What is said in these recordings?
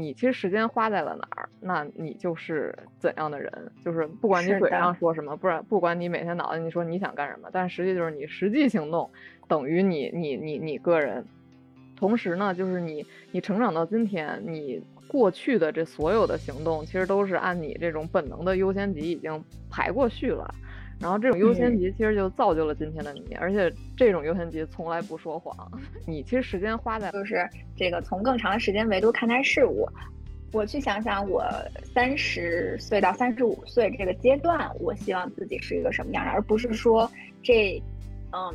你其实时间花在了哪儿，那你就是怎样的人。就是不管你嘴上说什么，不然不管你每天脑子你说你想干什么，但实际就是你实际行动等于你你你你个人。同时呢，就是你你成长到今天，你过去的这所有的行动，其实都是按你这种本能的优先级已经排过序了。然后这种优先级其实就造就了今天的你，而且这种优先级从来不说谎。你其实时间花在就是这个从更长的时间维度看待事物。我去想想，我三十岁到三十五岁这个阶段，我希望自己是一个什么样的，而不是说这，嗯，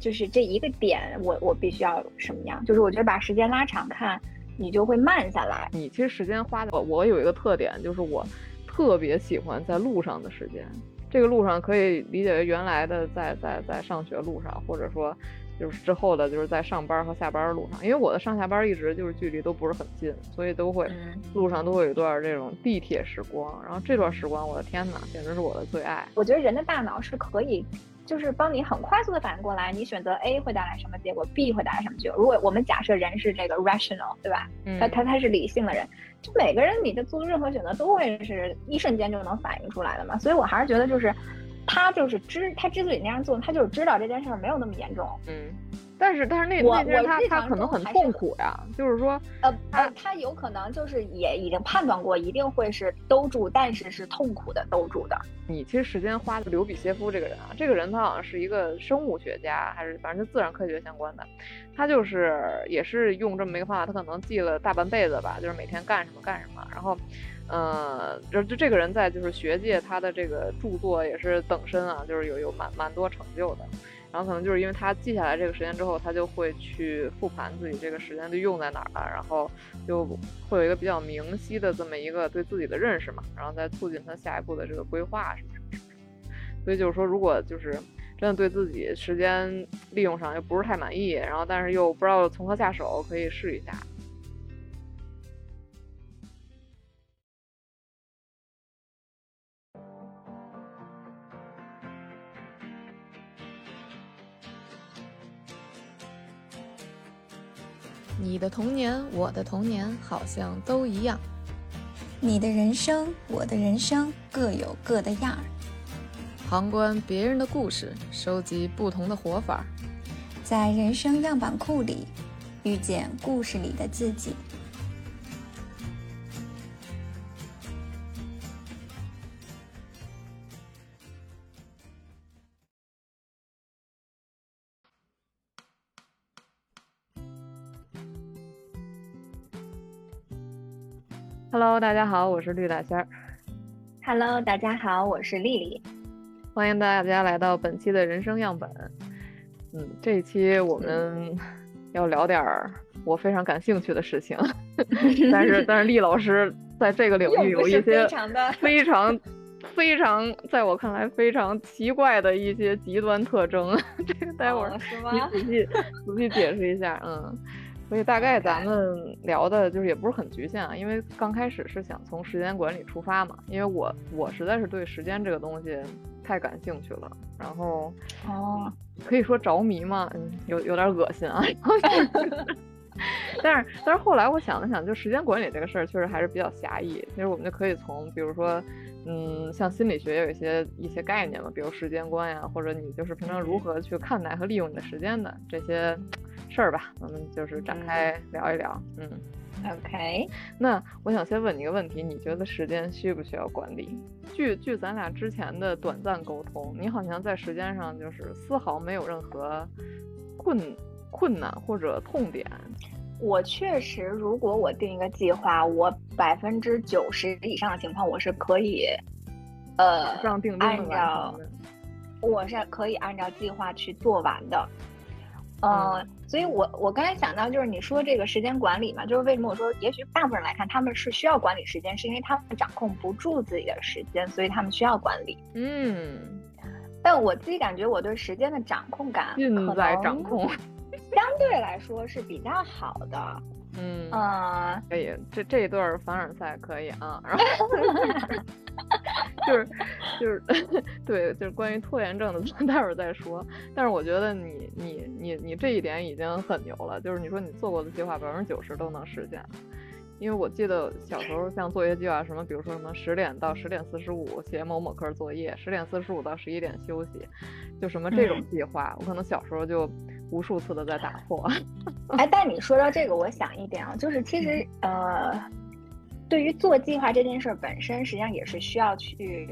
就是这一个点，我我必须要什么样。就是我觉得把时间拉长看，你就会慢下来。你其实时间花的，我有一个特点，就是我特别喜欢在路上的时间。这个路上可以理解为原来的在在在上学路上，或者说就是之后的就是在上班和下班路上，因为我的上下班一直就是距离都不是很近，所以都会路上都会有一段这种地铁时光。然后这段时光，我的天哪，简直是我的最爱。我觉得人的大脑是可以。就是帮你很快速的反应过来，你选择 A 会带来什么结果，B 会带来什么结果。如果我们假设人是这个 rational，对吧？他他他是理性的人，就每个人你的做任何选择都会是一瞬间就能反应出来的嘛。所以我还是觉得就是，他就是知他之所以那样做，他就是知道这件事儿没有那么严重。嗯。但是但是那那件他他可能很痛苦呀，就是说，呃他，他有可能就是也已经判断过一定会是兜住，但是是痛苦的兜住的。你其实时间花的刘比歇夫这个人啊，这个人他好像是一个生物学家，还是反正就自然科学相关的，他就是也是用这么一个方法，他可能记了大半辈子吧，就是每天干什么干什么，然后，呃，就就这个人在就是学界他的这个著作也是等身啊，就是有有蛮蛮多成就的。然后可能就是因为他记下来这个时间之后，他就会去复盘自己这个时间都用在哪儿了，然后就会有一个比较明晰的这么一个对自己的认识嘛，然后再促进他下一步的这个规划什么什么什么。所以就是说，如果就是真的对自己时间利用上又不是太满意，然后但是又不知道从何下手，可以试一下。你的童年，我的童年，好像都一样。你的人生，我的人生，各有各的样儿。旁观别人的故事，收集不同的活法，在人生样板库里遇见故事里的自己。Hello，大家好，我是绿大仙儿。Hello，大家好，我是丽丽。欢迎大家来到本期的人生样本。嗯，这一期我们 要聊点儿我非常感兴趣的事情，但是但是丽老师在这个领域有一些非常非常在我看来非常奇怪的一些极端特征。这个待会儿你仔细仔细解释一下，嗯。所以大概咱们聊的就是也不是很局限啊，因为刚开始是想从时间管理出发嘛，因为我我实在是对时间这个东西太感兴趣了，然后哦，可以说着迷嘛，嗯，有有点恶心啊。但是但是后来我想了想，就时间管理这个事儿确实还是比较狭义，其实我们就可以从比如说，嗯，像心理学有一些一些概念嘛，比如时间观呀，或者你就是平常如何去看待和利用你的时间的这些。事儿吧，咱们就是展开聊一聊。嗯，OK。那我想先问你一个问题，你觉得时间需不需要管理？据据咱俩之前的短暂沟通，你好像在时间上就是丝毫没有任何困困难或者痛点。我确实，如果我定一个计划，我百分之九十以上的情况，我是可以，呃，让按照，我是可以按照计划去做完的。嗯，所以我我刚才想到就是你说这个时间管理嘛，就是为什么我说也许大部分人来看他们是需要管理时间，是因为他们掌控不住自己的时间，所以他们需要管理。嗯，但我自己感觉我对时间的掌控感可在掌控，相对来说是比较好的。嗯啊，可以，这这一段凡尔赛可以啊，然后 就是就是 对，就是关于拖延症的，待会儿再说。但是我觉得你你你你这一点已经很牛了，就是你说你做过的计划百分之九十都能实现，因为我记得小时候像作业计划什么，比如说什么十点到十点四十五写某某科作业，十点四十五到十一点休息，就什么这种计划，我可能小时候就无数次的在打破。哎，但你说到这个，我想一点啊，就是其实呃，对于做计划这件事本身，实际上也是需要去。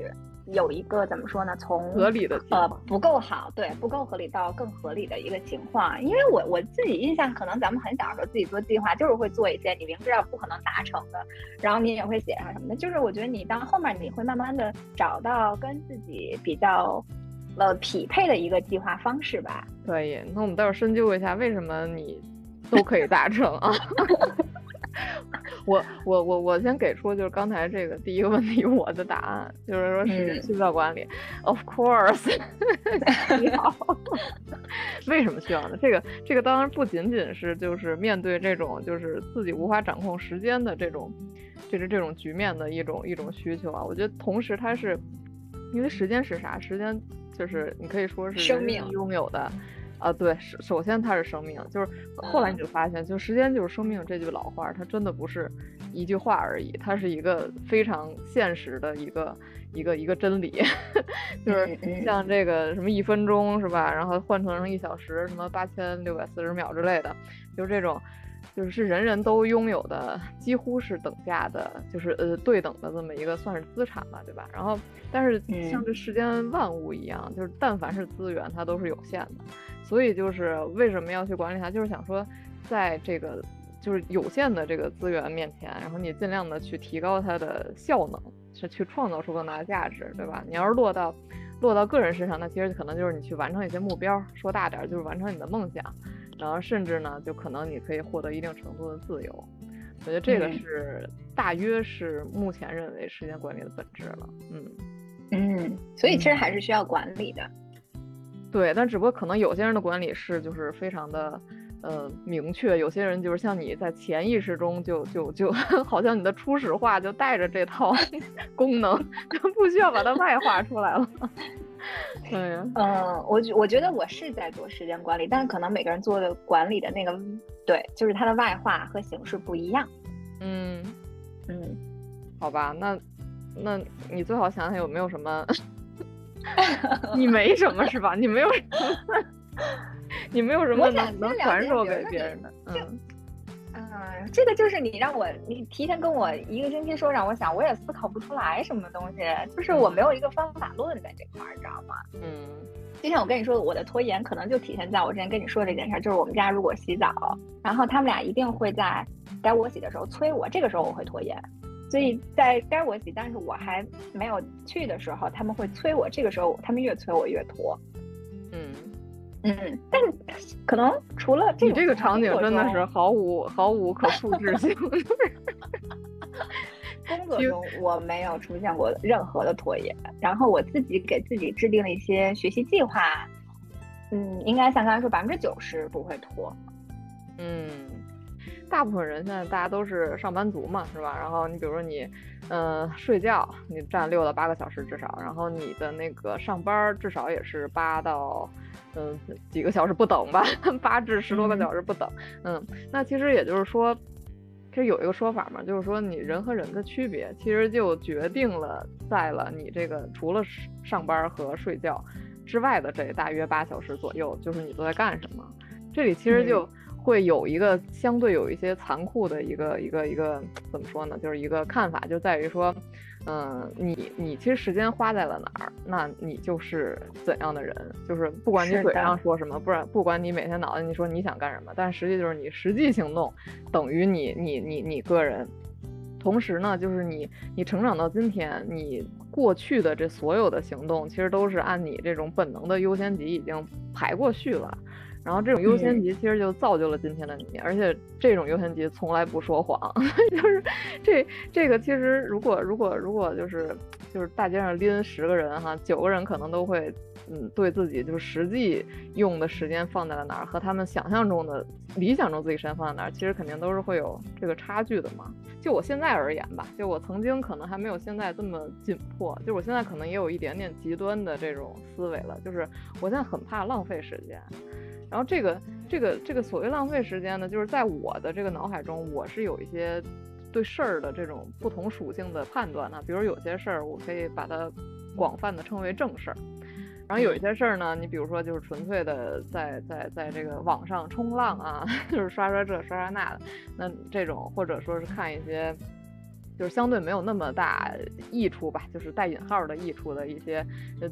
有一个怎么说呢？从合理的呃不够好，对不够合理到更合理的一个情况。因为我我自己印象，可能咱们很小的时候自己做计划，就是会做一些你明知道不可能达成的，然后你也会写上什么的。就是我觉得你到后面你会慢慢的找到跟自己比较呃匹配的一个计划方式吧。可以，那我们待会儿深究一下为什么你都可以达成啊。我我我我先给出就是刚才这个第一个问题我的答案，就是说时间需要管理，Of course，需 要。为什么需要呢？这个这个当然不仅仅是就是面对这种就是自己无法掌控时间的这种，就是这种局面的一种一种需求啊。我觉得同时它是因为时间是啥？时间就是你可以说是生命拥有的。啊，对，首首先它是生命，就是后来你就发现，就时间就是生命这句老话，它真的不是一句话而已，它是一个非常现实的一个一个一个真理，就是像这个什么一分钟是吧，然后换成一小时，什么八千六百四十秒之类的，就是这种，就是是人人都拥有的，几乎是等价的，就是呃对等的这么一个算是资产吧，对吧？然后但是像这世间万物一样，就是但凡是资源，它都是有限的。所以就是为什么要去管理它，就是想说，在这个就是有限的这个资源面前，然后你尽量的去提高它的效能，是去创造出更大的价值，对吧？你要是落到落到个人身上，那其实可能就是你去完成一些目标，说大点就是完成你的梦想，然后甚至呢，就可能你可以获得一定程度的自由。我觉得这个是大约是目前认为时间管理的本质了。嗯嗯，所以其实还是需要管理的。对，但只不过可能有些人的管理是就是非常的，呃，明确；有些人就是像你在潜意识中就就就 好像你的初始化就带着这套 功能，就不需要把它外化出来了。对 呀，嗯，我我觉得我是在做时间管理，但是可能每个人做的管理的那个，对，就是它的外化和形式不一样。嗯嗯，好吧，那那你最好想想有没有什么。你没什么是吧？你没有什么，你没有什么能能传授给别人的。嗯，嗯，这个就是你让我，你提前跟我一个星期说让我想，我也思考不出来什么东西，就是我没有一个方法论在这块儿，你知道吗？嗯，就像我跟你说，我的拖延可能就体现在我之前跟你说这件事儿，就是我们家如果洗澡，然后他们俩一定会在该我洗的时候催我，这个时候我会拖延。所以在该我洗，但是我还没有去的时候，他们会催我。这个时候，他们越催我越拖。嗯嗯，但可能除了这你这个场景，真的是毫无毫无可复制性。工作中我没有出现过任何的拖延，然后我自己给自己制定了一些学习计划。嗯，应该像刚才说，百分之九十不会拖。嗯。大部分人现在大家都是上班族嘛，是吧？然后你比如说你，嗯，睡觉你占六到八个小时至少，然后你的那个上班至少也是八到，嗯，几个小时不等吧，八至十多个小时不等。嗯，那其实也就是说，其实有一个说法嘛，就是说你人和人的区别，其实就决定了在了你这个除了上班和睡觉之外的这大约八小时左右，就是你都在干什么。这里其实就。会有一个相对有一些残酷的一个一个一个怎么说呢？就是一个看法，就在于说，嗯，你你其实时间花在了哪儿，那你就是怎样的人。就是不管你嘴上说什么，不然不管你每天脑子你说你想干什么，但实际就是你实际行动等于你你你你个人。同时呢，就是你你成长到今天，你过去的这所有的行动，其实都是按你这种本能的优先级已经排过序了。然后这种优先级其实就造就了今天的你，而且这种优先级从来不说谎，就是这这个其实如果如果如果就是就是大街上拎十个人哈，九个人可能都会嗯对自己就是实际用的时间放在了哪儿，和他们想象中的理想中自己时间放在哪儿，其实肯定都是会有这个差距的嘛。就我现在而言吧，就我曾经可能还没有现在这么紧迫，就我现在可能也有一点点极端的这种思维了，就是我现在很怕浪费时间。然后这个这个这个所谓浪费时间呢，就是在我的这个脑海中，我是有一些对事儿的这种不同属性的判断呢。比如有些事儿，我可以把它广泛的称为正事儿。然后有一些事儿呢，你比如说就是纯粹的在在在这个网上冲浪啊，就是刷刷这刷刷那的，那这种或者说是看一些就是相对没有那么大益处吧，就是带引号的益处的一些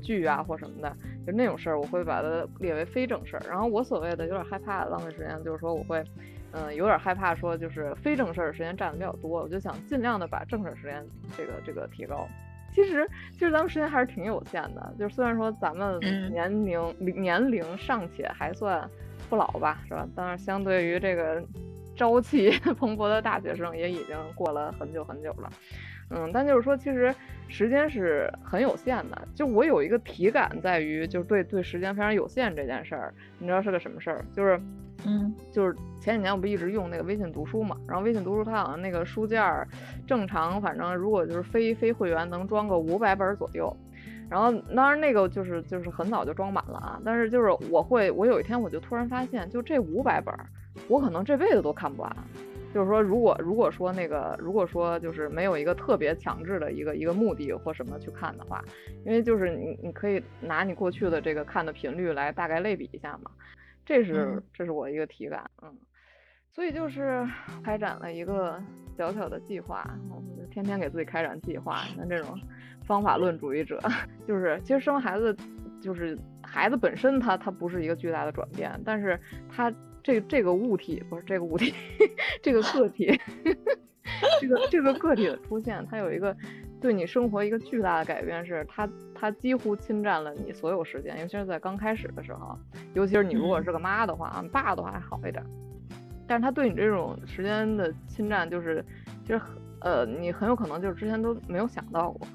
剧啊或什么的，就那种事儿我会把它列为非正事儿。然后我所谓的有点害怕浪费时间，就是说我会嗯有点害怕说就是非正事儿时间占的比较多，我就想尽量的把正事儿时间这个这个提高。其实，其实咱们时间还是挺有限的。就是虽然说咱们年龄年龄尚且还算不老吧，是吧？但是相对于这个朝气 蓬勃的大学生，也已经过了很久很久了。嗯，但就是说，其实时间是很有限的。就我有一个体感，在于就是对对时间非常有限这件事儿，你知道是个什么事儿？就是，嗯，就是前几年我不一直用那个微信读书嘛，然后微信读书它好像那个书架儿正常，反正如果就是非非会员能装个五百本左右，然后当然那个就是就是很早就装满了啊。但是就是我会，我有一天我就突然发现，就这五百本，我可能这辈子都看不完。就是说，如果如果说那个，如果说就是没有一个特别强制的一个一个目的或什么去看的话，因为就是你你可以拿你过去的这个看的频率来大概类比一下嘛，这是这是我一个体感，嗯，所以就是 开展了一个小小的计划，我天天给自己开展计划，像这种方法论主义者，就是其实生孩子就是孩子本身他他不是一个巨大的转变，但是他。这这个物体不是这个物体，这个个体，这个这个个体的出现，它有一个对你生活一个巨大的改变，是它它几乎侵占了你所有时间，尤其是在刚开始的时候，尤其是你如果是个妈的话，爸的话还好一点，但是他对你这种时间的侵占，就是其实呃你很有可能就是之前都没有想到过，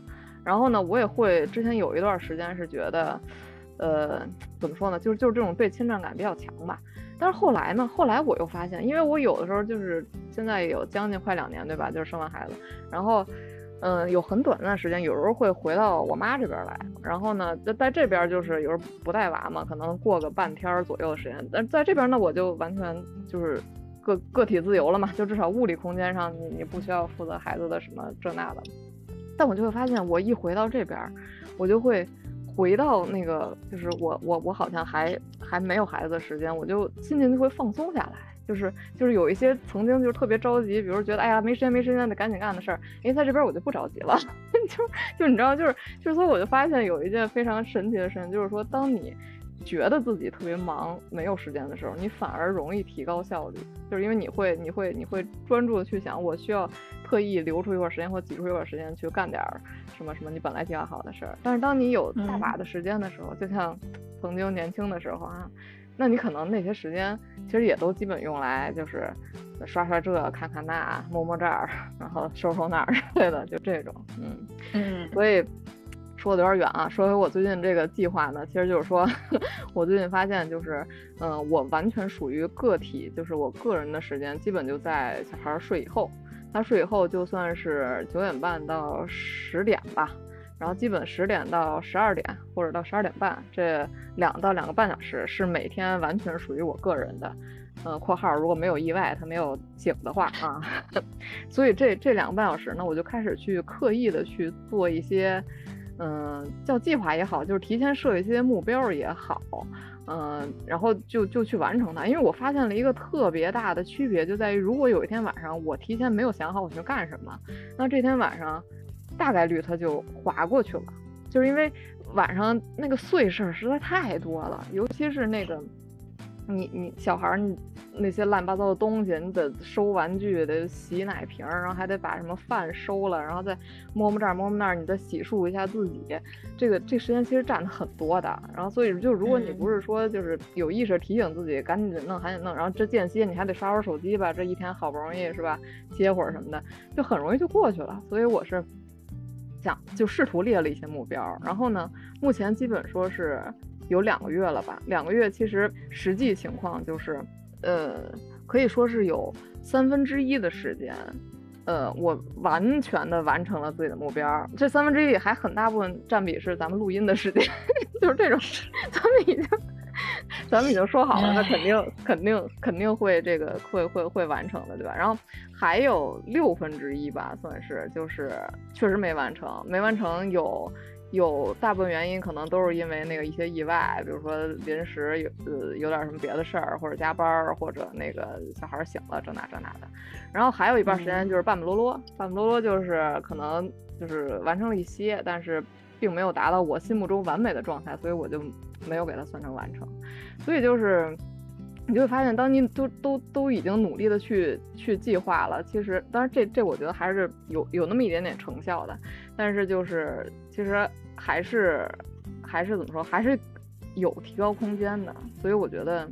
然后呢，我也会之前有一段时间是觉得，呃怎么说呢，就是就是这种被侵占感比较强吧。但是后来呢？后来我又发现，因为我有的时候就是现在有将近快两年，对吧？就是生完孩子，然后，嗯，有很短暂时间，有时候会回到我妈这边来。然后呢，在在这边就是有时候不带娃嘛，可能过个半天左右的时间。但在这边呢，我就完全就是个个体自由了嘛，就至少物理空间上你你不需要负责孩子的什么这那的。但我就会发现，我一回到这边，我就会。回到那个，就是我我我好像还还没有孩子的时间，我就心情就会放松下来，就是就是有一些曾经就是特别着急，比如觉得哎呀没时间没时间得赶紧干的事儿，哎在这边我就不着急了，就就你知道就是就是所以我就发现有一件非常神奇的事情，就是说当你。觉得自己特别忙，没有时间的时候，你反而容易提高效率，就是因为你会，你会，你会专注的去想，我需要特意留出一会儿时间或挤出一会儿时间去干点儿什么什么你本来计划好的事儿。但是当你有大把的时间的时候，就像曾经年轻的时候啊，那你可能那些时间其实也都基本用来就是刷刷这看看那摸摸这儿，然后收收那儿之类的，就这种，嗯嗯，所以。说的有点远啊，说回我最近这个计划呢，其实就是说，我最近发现就是，嗯，我完全属于个体，就是我个人的时间基本就在小孩睡以后，他睡以后就算是九点半到十点吧，然后基本十点到十二点或者到十二点半这两到两个半小时是每天完全属于我个人的，嗯，括号如果没有意外他没有醒的话啊，所以这这两个半小时呢，我就开始去刻意的去做一些。嗯，叫计划也好，就是提前设一些目标也好，嗯，然后就就去完成它。因为我发现了一个特别大的区别，就在于如果有一天晚上我提前没有想好我去干什么，那这天晚上大概率它就划过去了。就是因为晚上那个碎事儿实在太多了，尤其是那个。你你小孩儿，你那些乱七八糟的东西，你得收玩具，得洗奶瓶，然后还得把什么饭收了，然后再摸摸这儿摸摸那儿，你再洗漱一下自己。这个这时间其实占的很多的。然后所以就如果你不是说就是有意识提醒自己赶紧弄，赶紧弄，然后这间歇你还得刷会儿手机吧，这一天好不容易是吧，歇会儿什么的，就很容易就过去了。所以我是想就试图列了一些目标，然后呢，目前基本说是。有两个月了吧？两个月其实实际情况就是，呃，可以说是有三分之一的时间，呃，我完全的完成了自己的目标。这三分之一还很大部分占比是咱们录音的时间，就是这种，咱们已经，咱咱们已经说好了，那肯定肯定肯定会这个会会会完成的，对吧？然后还有六分之一吧，算是就是确实没完成，没完成有有大部分原因可能都是因为那个一些意外，比如说临时有呃有点什么别的事儿，或者加班儿，或者那个小孩醒了这那这那的。然后还有一半时间就是半半落落，半半落落就是可能就是完成了一些，但是。并没有达到我心目中完美的状态，所以我就没有给它算成完成。所以就是，你就会发现，当你都都都已经努力的去去计划了，其实当然这这我觉得还是有有那么一点点成效的，但是就是其实还是还是怎么说，还是有提高空间的。所以我觉得，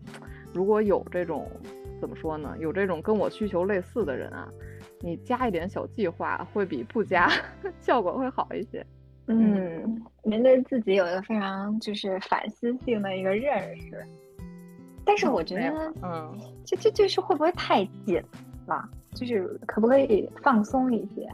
如果有这种怎么说呢，有这种跟我需求类似的人啊，你加一点小计划，会比不加 效果会好一些。嗯，您对自己有一个非常就是反思性的一个认识，但是我觉得，嗯，这这就是会不会太紧了？就是可不可以放松一些？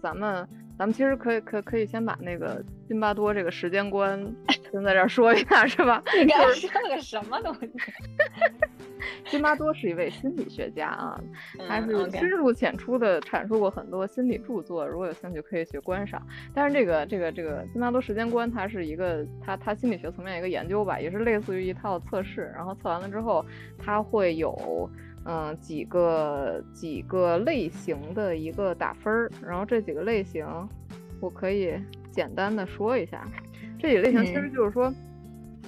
咱们咱们其实可以可可以先把那个辛巴多这个时间观 先在这儿说一下，是吧？你刚说了个什么东西？辛巴多是一位心理学家啊，他是深入浅出的阐述过很多心理著作，如果有兴趣可以去观赏。但是这个这个这个辛巴多时间观，它是一个他他心理学层面一个研究吧，也是类似于一套测试，然后测完了之后，他会有嗯几个几个类型的一个打分儿，然后这几个类型我可以简单的说一下，这几个类型其实就是说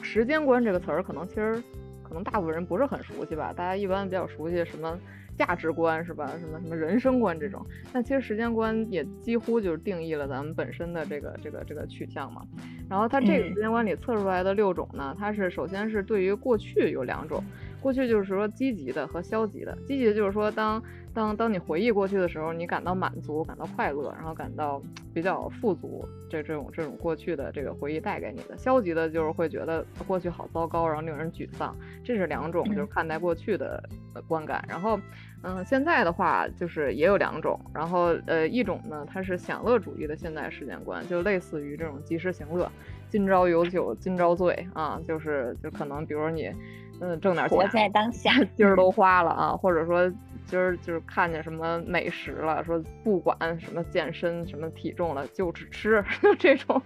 时间观这个词儿可能其实。可能大部分人不是很熟悉吧，大家一般比较熟悉什么价值观是吧？什么什么人生观这种，但其实时间观也几乎就是定义了咱们本身的这个这个这个取向嘛。然后它这个时间观里测出来的六种呢，它是首先是对于过去有两种，过去就是说积极的和消极的，积极的就是说当。当当你回忆过去的时候，你感到满足，感到快乐，然后感到比较富足，这这种这种过去的这个回忆带给你的。消极的就是会觉得过去好糟糕，然后令人沮丧。这是两种就是看待过去的观感。然后，嗯，现在的话就是也有两种。然后，呃，一种呢，它是享乐主义的现代时间观，就类似于这种及时行乐，今朝有酒今朝醉啊，就是就可能比如你，嗯，挣点钱，活在当下，今儿都花了啊，或者说。今儿就是看见什么美食了，说不管什么健身什么体重了，就只吃 这种，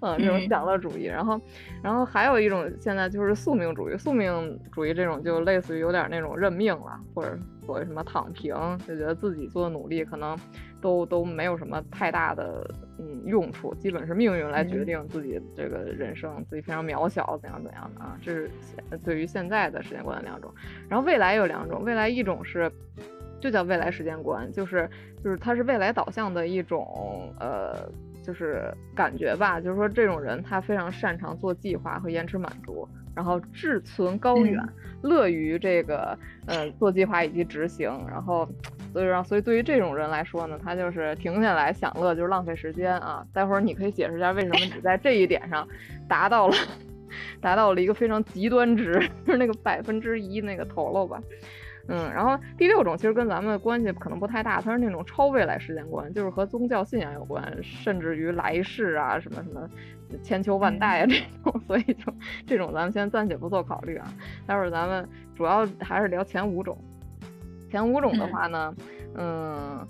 嗯，这种享乐主义。然后，然后还有一种现在就是宿命主义，宿命主义这种就类似于有点那种认命了，或者所谓什么躺平，就觉得自己做的努力可能。都都没有什么太大的嗯用处，基本是命运来决定自己这个人生，自己非常渺小，怎样怎样的啊？这是对于现在的时间观的两种，然后未来有两种，未来一种是就叫未来时间观，就是就是它是未来导向的一种呃就是感觉吧，就是说这种人他非常擅长做计划和延迟满足，然后志存高远，乐于这个呃做计划以及执行，然后。所以让，所以对于这种人来说呢，他就是停下来享乐就是浪费时间啊。待会儿你可以解释一下为什么你在这一点上达到了，达到了一个非常极端值，就是那个百分之一那个头喽吧。嗯，然后第六种其实跟咱们关系可能不太大，它是那种超未来时间观，就是和宗教信仰有关，甚至于来世啊什么什么千秋万代啊这种。所以就这种咱们先暂且不做考虑啊。待会儿咱们主要还是聊前五种。前五种的话呢，嗯，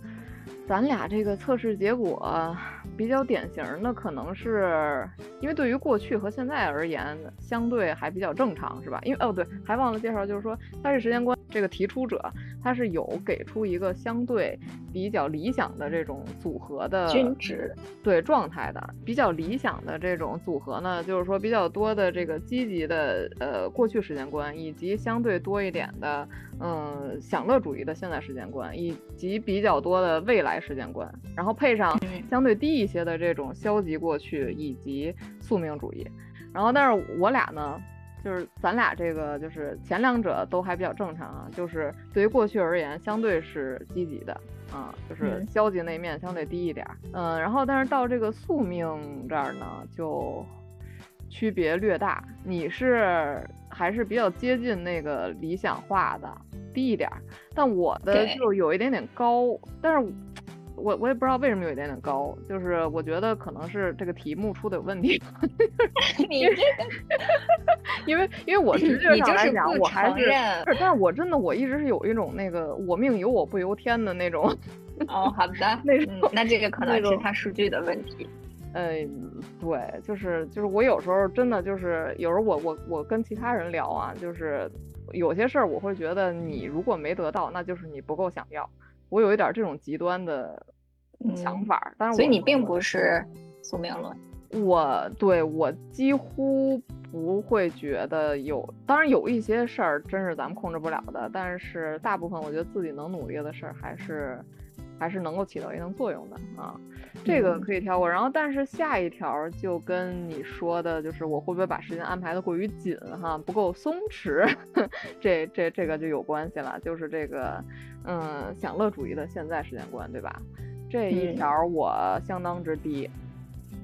咱俩这个测试结果比较典型的，可能是因为对于过去和现在而言，相对还比较正常，是吧？因为哦对，还忘了介绍，就是说它是时间观这个提出者。他是有给出一个相对比较理想的这种组合的均值对状态的比较理想的这种组合呢，就是说比较多的这个积极的呃过去时间观，以及相对多一点的嗯享乐主义的现在时间观，以及比较多的未来时间观，然后配上相对低一些的这种消极过去以及宿命主义，然后但是我俩呢。就是咱俩这个，就是前两者都还比较正常啊，就是对于过去而言，相对是积极的啊，就是消极那一面相对低一点。嗯，然后但是到这个宿命这儿呢，就区别略大。你是还是比较接近那个理想化的低一点，但我的就有一点点高。但是我我也不知道为什么有一点点高，就是我觉得可能是这个题目出的有问题。你这个，因为因为我实际上来讲，我还是，但是我真的我一直是有一种那个我命由我不由天的那种。哦，好的，那种那这个可能是他数据的问题。嗯，对，就是就是我有时候真的就是有时候我我我跟其他人聊啊，就是有些事儿我会觉得你如果没得到，那就是你不够想要。我有一点这种极端的想法，但是所以你并不是宿命论。我对我几乎不会觉得有，当然有一些事儿真是咱们控制不了的，但是大部分我觉得自己能努力的事儿还是。还是能够起到一定作用的啊，这个可以跳过。然后，但是下一条就跟你说的，就是我会不会把时间安排的过于紧哈，不够松弛，这这这个就有关系了。就是这个，嗯，享乐主义的现在时间观，对吧？这一条我相当之低，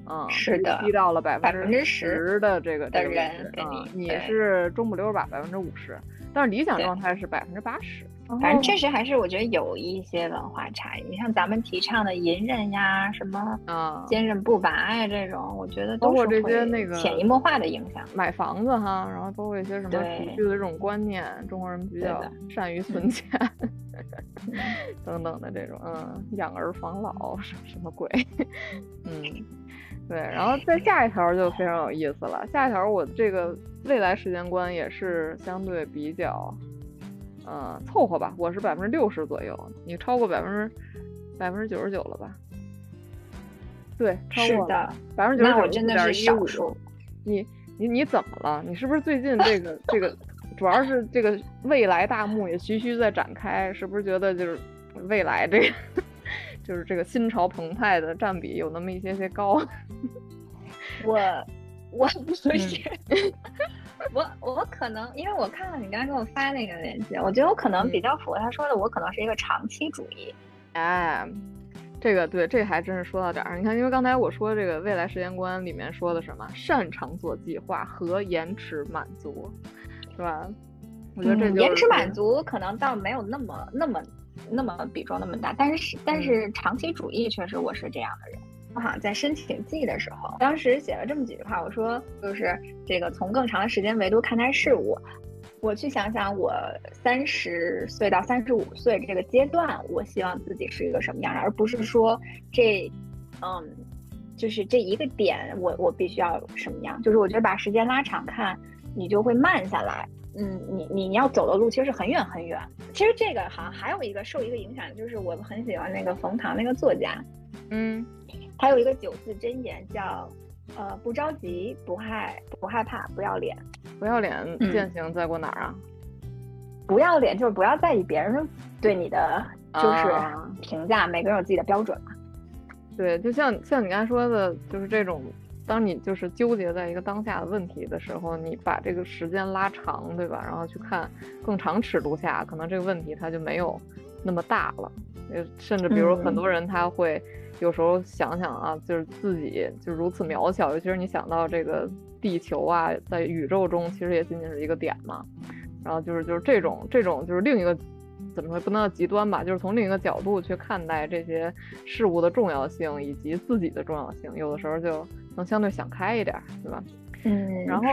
嗯，是的，低到了百分之十的这个这个人，嗯，你是中不溜吧？百分之五十，但是理想状态是百分之八十。反正确实还是我觉得有一些文化差异。你像咱们提倡的隐忍呀，什么啊坚韧不拔呀这种，我觉得包括这些那个潜移默化的影响。买房子哈，然后包括一些什么储蓄的这种观念，中国人比较 善于存钱 等等的这种，嗯，养儿防老什么什么鬼，嗯，对。然后再下一条就非常有意思了，下一条我这个未来时间观也是相对比较。嗯，凑合吧，我是百分之六十左右，你超过百分之百分之九十九了吧？对，超过的百分之九十九真的是少数。你你你怎么了？你是不是最近这个这个，主要是这个未来大幕也徐徐在展开，是不是觉得就是未来这个 就是这个心潮澎湃的占比有那么一些些高？我我不 是。我我可能，因为我看到你刚才给我发那个链接，我觉得我可能比较符合他说的，我可能是一个长期主义。哎，这个对，这还真是说到点儿。你看，因为刚才我说这个未来时间观里面说的什么，擅长做计划和延迟满足，是吧？我觉得这延迟满足可能倒没有那么那么那么比重那么大，但是但是长期主义确实我是这样的人。我好像在申请季的时候，当时写了这么几句话，我说就是这个从更长的时间维度看待事物，我去想想我三十岁到三十五岁这个阶段，我希望自己是一个什么样的，而不是说这，嗯，就是这一个点，我我必须要什么样，就是我觉得把时间拉长看，你就会慢下来，嗯，你你要走的路其实是很远很远。其实这个好像还有一个受一个影响，就是我很喜欢那个冯唐那个作家，嗯。还有一个九字真言叫，呃，不着急，不害，不害怕，不要脸，不要脸践行在过哪儿啊？不要脸就是不要在意别人对你的就是评价，每个人有自己的标准嘛。对，就像像你刚才说的，就是这种，当你就是纠结在一个当下的问题的时候，你把这个时间拉长，对吧？然后去看更长尺度下，可能这个问题它就没有那么大了。甚至比如很多人他会。有时候想想啊，就是自己就如此渺小，尤其是你想到这个地球啊，在宇宙中其实也仅仅是一个点嘛。然后就是就是这种这种就是另一个怎么说不能叫极端吧，就是从另一个角度去看待这些事物的重要性以及自己的重要性，有的时候就能相对想开一点，对吧？嗯，然后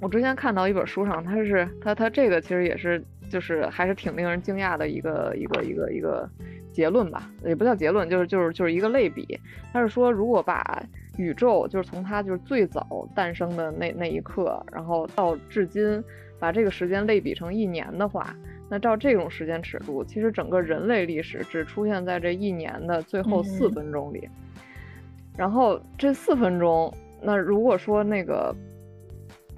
我之前看到一本书上，它是它它这个其实也是就是还是挺令人惊讶的一个一个一个一个。结论吧，也不叫结论，就是就是就是一个类比。他是说，如果把宇宙就是从它就是最早诞生的那那一刻，然后到至今，把这个时间类比成一年的话，那照这种时间尺度，其实整个人类历史只出现在这一年的最后四分钟里。然后这四分钟，那如果说那个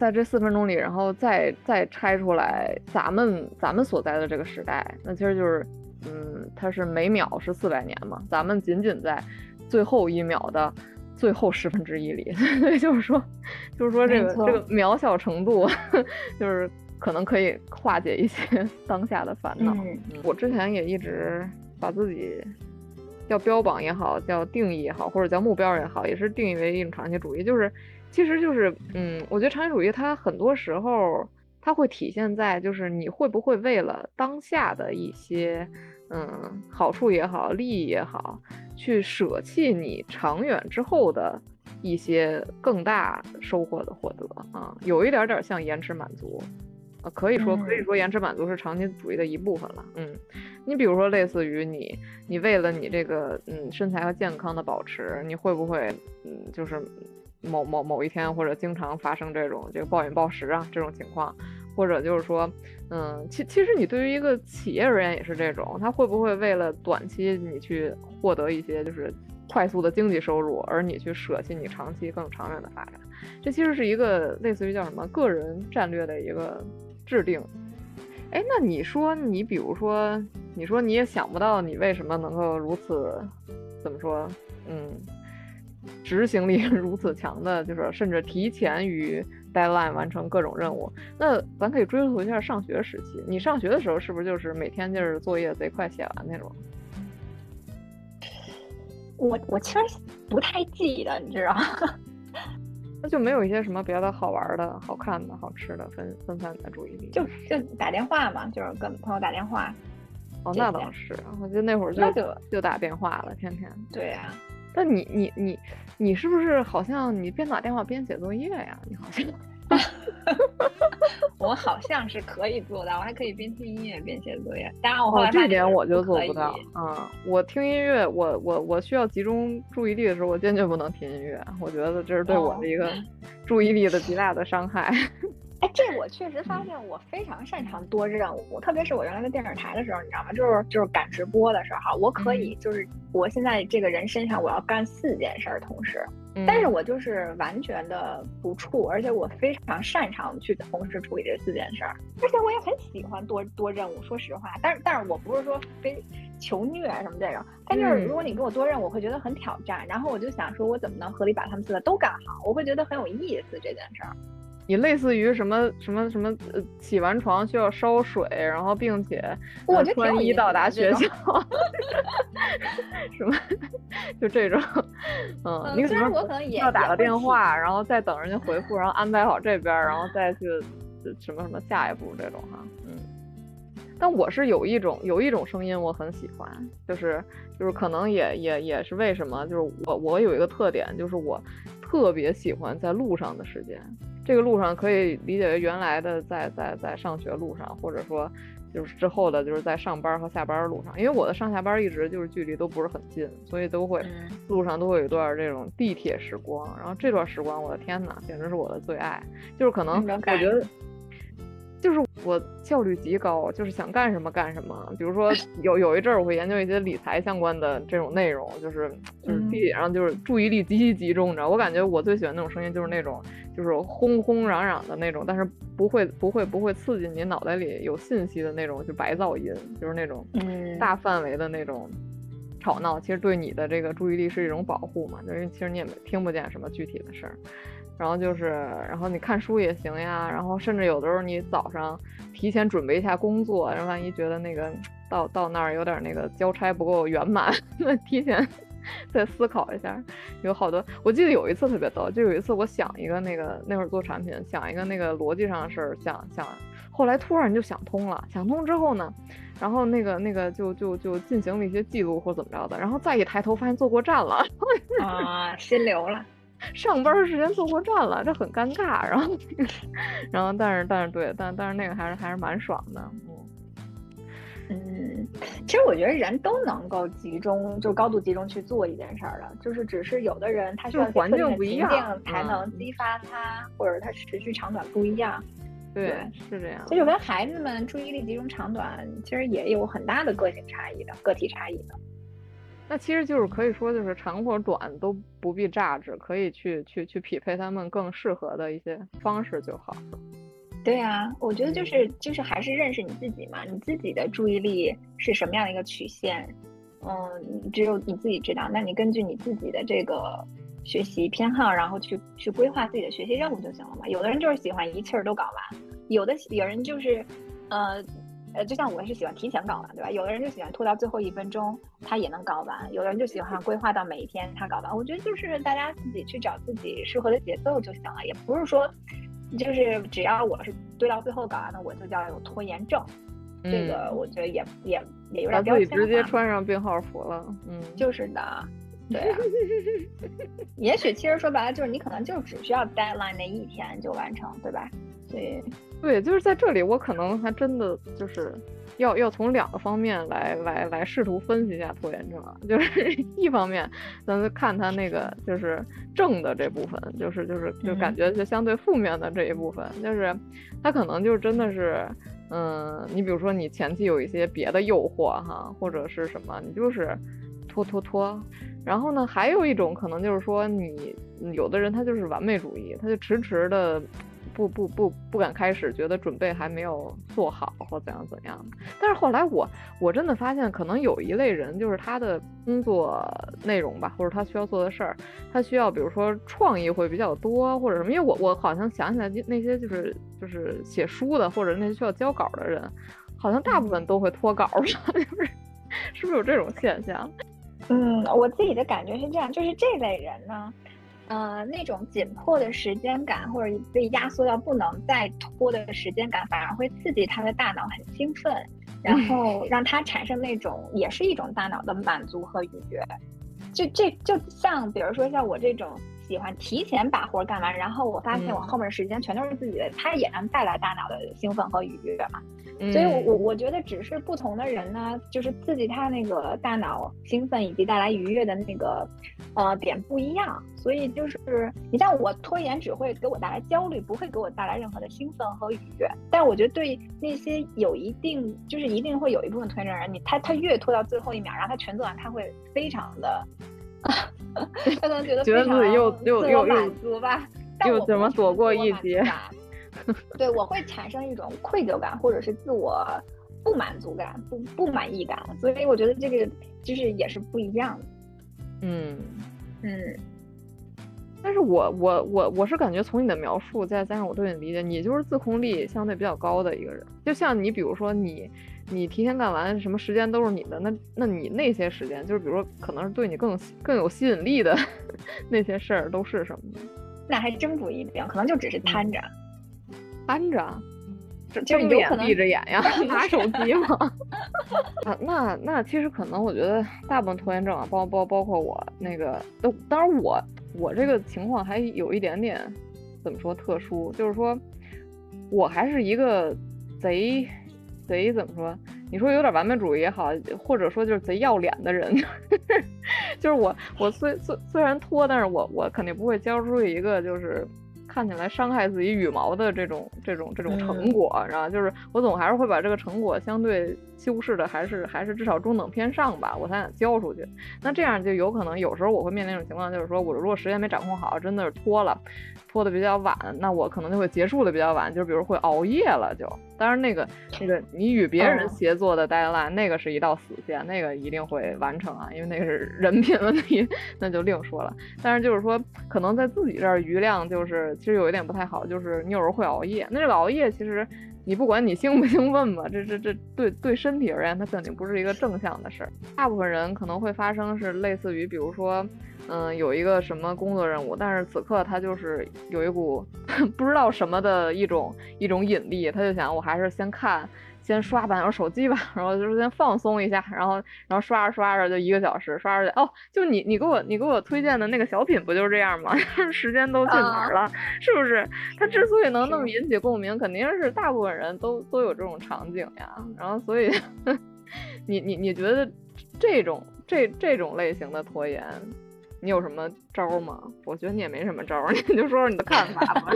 在这四分钟里，然后再再拆出来咱们咱们所在的这个时代，那其实就是。嗯，它是每秒是四百年嘛，咱们仅仅在最后一秒的最后十分之一里，所以就是说，就是说这个这个渺小程度，就是可能可以化解一些 当下的烦恼。我之前也一直把自己叫标榜也好，叫定义也好，或者叫目标也好，也是定义为一种长期主义。就是，其实就是，嗯，我觉得长期主义它很多时候它会体现在就是你会不会为了当下的一些。嗯，好处也好，利益也好，去舍弃你长远之后的一些更大收获的获得啊，有一点点像延迟满足，啊，可以说可以说延迟满足是长期主义的一部分了。嗯，你比如说类似于你，你为了你这个嗯身材和健康的保持，你会不会嗯就是某某某一天或者经常发生这种这个暴饮暴食啊这种情况？或者就是说，嗯，其其实你对于一个企业而言也是这种，他会不会为了短期你去获得一些就是快速的经济收入，而你去舍弃你长期更长远的发展？这其实是一个类似于叫什么个人战略的一个制定。哎，那你说你比如说，你说你也想不到你为什么能够如此，怎么说？嗯，执行力 如此强的，就是甚至提前于。deadline 完成各种任务，那咱可以追溯一下上学时期。你上学的时候是不是就是每天就是作业贼快写完那种？我我其实不太记得，你知道吗？那就没有一些什么别的好玩的、好看的、好吃的分分散你的注意力？就就打电话嘛，就是跟朋友打电话。哦，那倒是，我记得那会儿就就打电话了，天天。对呀。但你你你你是不是好像你边打电话边写作业呀？你好像，我好像是可以做到，我还可以边听音乐边写作业。当然我后来这点我就做不到啊！我听音乐，我我我需要集中注意力的时候，我坚决不能听音乐。我觉得这是对我的一个注意力的极大的伤害。哎，这我确实发现，我非常擅长多任务，特别是我原来在电视台的时候，你知道吗？就是就是赶直播的时候，我可以就是我现在这个人身上，我要干四件事儿同时，但是我就是完全的不怵，而且我非常擅长去同时处理这四件事儿，而且我也很喜欢多多任务。说实话，但是但是我不是说非求虐什么这种，但就是如果你给我多任务，我会觉得很挑战，然后我就想说，我怎么能合理把他们四个都干好？我会觉得很有意思这件事儿。你类似于什么什么什么呃，起完床需要烧水，然后并且穿衣到达学校，什么就这种，嗯，你可能要打个电话，然后再等人家回复，然后安排好这边，然后再去什么什么下一步这种哈，嗯。但我是有一种有一种声音我很喜欢，就是就是可能也也也是为什么，就是我我有一个特点，就是我特别喜欢在路上的时间。这个路上可以理解为原来的在在在上学路上，或者说就是之后的，就是在上班和下班的路上。因为我的上下班一直就是距离都不是很近，所以都会路上都会有一段这种地铁时光。然后这段时光，我的天呐，简直是我的最爱。就是可能我觉得。就是我效率极高，就是想干什么干什么。比如说 有有一阵儿，我会研究一些理财相关的这种内容，就是就是地铁上就是注意力极其集中，你知道？我感觉我最喜欢那种声音，就是那种就是轰轰嚷嚷的那种，但是不会不会不会刺激你脑袋里有信息的那种，就白噪音，就是那种大范围的那种吵闹。其实对你的这个注意力是一种保护嘛，就是其实你也没听不见什么具体的事儿。然后就是，然后你看书也行呀，然后甚至有的时候你早上提前准备一下工作，然后万一觉得那个到到那儿有点那个交差不够圆满，那提前 再思考一下。有好多，我记得有一次特别逗，就有一次我想一个那个那会儿做产品，想一个那个逻辑上的事儿，想想，后来突然就想通了。想通之后呢，然后那个那个就就就进行了一些记录或怎么着的，然后再一抬头发现坐过站了，啊，心流了。上班时间坐过站了，这很尴尬。然后，然后，但是，但是，对，但但是那个还是还是蛮爽的。嗯，嗯，其实我觉得人都能够集中，就高度集中去做一件事儿的，就是只是有的人他需要环境不一样才能激发他，或者他持续长短不一样。对，是这样。这就跟孩子们注意力集中长短，其实也有很大的个性差异的，个体差异的。那其实就是可以说，就是长或短都不必榨汁，可以去去去匹配他们更适合的一些方式就好。对啊，我觉得就是就是还是认识你自己嘛，你自己的注意力是什么样的一个曲线，嗯，只有你自己知道。那你根据你自己的这个学习偏好，然后去去规划自己的学习任务就行了嘛。有的人就是喜欢一气儿都搞完，有的有人就是，呃。呃，就像我是喜欢提前搞完，对吧？有的人就喜欢拖到最后一分钟，他也能搞完；有的人就喜欢规划到每一天他搞完。我觉得就是大家自己去找自己适合的节奏就行了，也不是说，就是只要我是堆到最后搞完的，我就叫有拖延症。这个我觉得也也也有点标签直接穿上病号服了，嗯，就是的，对啊。也许其实说白了，就是你可能就只需要 deadline 那一天就完成，对吧？所以，对，就是在这里，我可能还真的就是要要从两个方面来来来试图分析一下拖延症啊。就是 一方面，咱们看他那个就是正的这部分，就是就是就感觉就相对负面的这一部分，就是他可能就真的是。嗯，你比如说你前期有一些别的诱惑哈，或者是什么，你就是拖拖拖。然后呢，还有一种可能就是说，你有的人他就是完美主义，他就迟迟的。不不不不敢开始，觉得准备还没有做好或怎样怎样。但是后来我我真的发现，可能有一类人，就是他的工作内容吧，或者他需要做的事儿，他需要比如说创意会比较多或者什么。因为我我好像想起来那些就是就是写书的或者那些需要交稿的人，好像大部分都会脱稿吧？就是是不是有这种现象？嗯，我自己的感觉是这样，就是这类人呢。呃，那种紧迫的时间感，或者被压缩到不能再拖的时间感，反而会刺激他的大脑很兴奋，然后让他产生那种也是一种大脑的满足和愉悦。就这就像，比如说像我这种喜欢提前把活干完，然后我发现我后面时间全都是自己的，它也能带来大脑的兴奋和愉悦嘛。所以，我我我觉得只是不同的人呢，就是刺激他那个大脑兴奋以及带来愉悦的那个，呃点不一样。所以就是，你像我拖延只会给我带来焦虑，不会给我带来任何的兴奋和愉悦。但我觉得对那些有一定，就是一定会有一部分拖延人，你他他越拖到最后一秒，然后他全做完，他会非常的，他 可能觉得觉得自己又又又满足吧，又怎么躲过一劫？对，我会产生一种愧疚感，或者是自我不满足感、不不满意感，所以我觉得这个就是也是不一样的。嗯嗯，但是我我我我是感觉从你的描述再加上我对你的理解，你就是自控力相对比较高的一个人。就像你比如说你你提前干完，什么时间都是你的，那那你那些时间，就是比如说可能是对你更更有吸引力的 那些事儿都是什么呢？那还真不一定，可能就只是摊着。看着，睁着眼闭着眼呀，拿手机吗？啊，那那其实可能，我觉得大部分拖延症啊，包包包括我那个，都当然我我这个情况还有一点点怎么说特殊，就是说我还是一个贼贼怎么说？你说有点完美主义也好，或者说就是贼要脸的人，就是我我虽虽虽然拖，但是我我肯定不会交出一个就是。看起来伤害自己羽毛的这种这种这种成果，然后就是我总还是会把这个成果相对修饰的，还是还是至少中等偏上吧，我才想交出去。那这样就有可能有时候我会面临一种情况，就是说我如果时间没掌控好，真的是拖了，拖的比较晚，那我可能就会结束的比较晚，就是比如会熬夜了就。当然那个那个 你与别人协作的 deadline 那个是一道死线，那个一定会完成啊，因为那个是人品问题，那就另说了。但是就是说可能在自己这儿余量就是。其实有一点不太好，就是你有时候会熬夜。那这个熬夜，其实你不管你兴不兴奋吧，这这这对对身体而言，它肯定不是一个正向的事儿。大部分人可能会发生是类似于，比如说，嗯，有一个什么工作任务，但是此刻他就是有一股 不知道什么的一种一种引力，他就想我还是先看。先刷半小时手机吧，然后就是先放松一下，然后然后刷着刷着就一个小时，刷着哦，就你你给我你给我推荐的那个小品不就是这样吗？时间都去哪儿了？是不是？他之所以能那么引起共鸣，肯定是大部分人都都有这种场景呀。然后所以，你你你觉得这种这这种类型的拖延，你有什么招吗？我觉得你也没什么招，你就说说你的看法吧。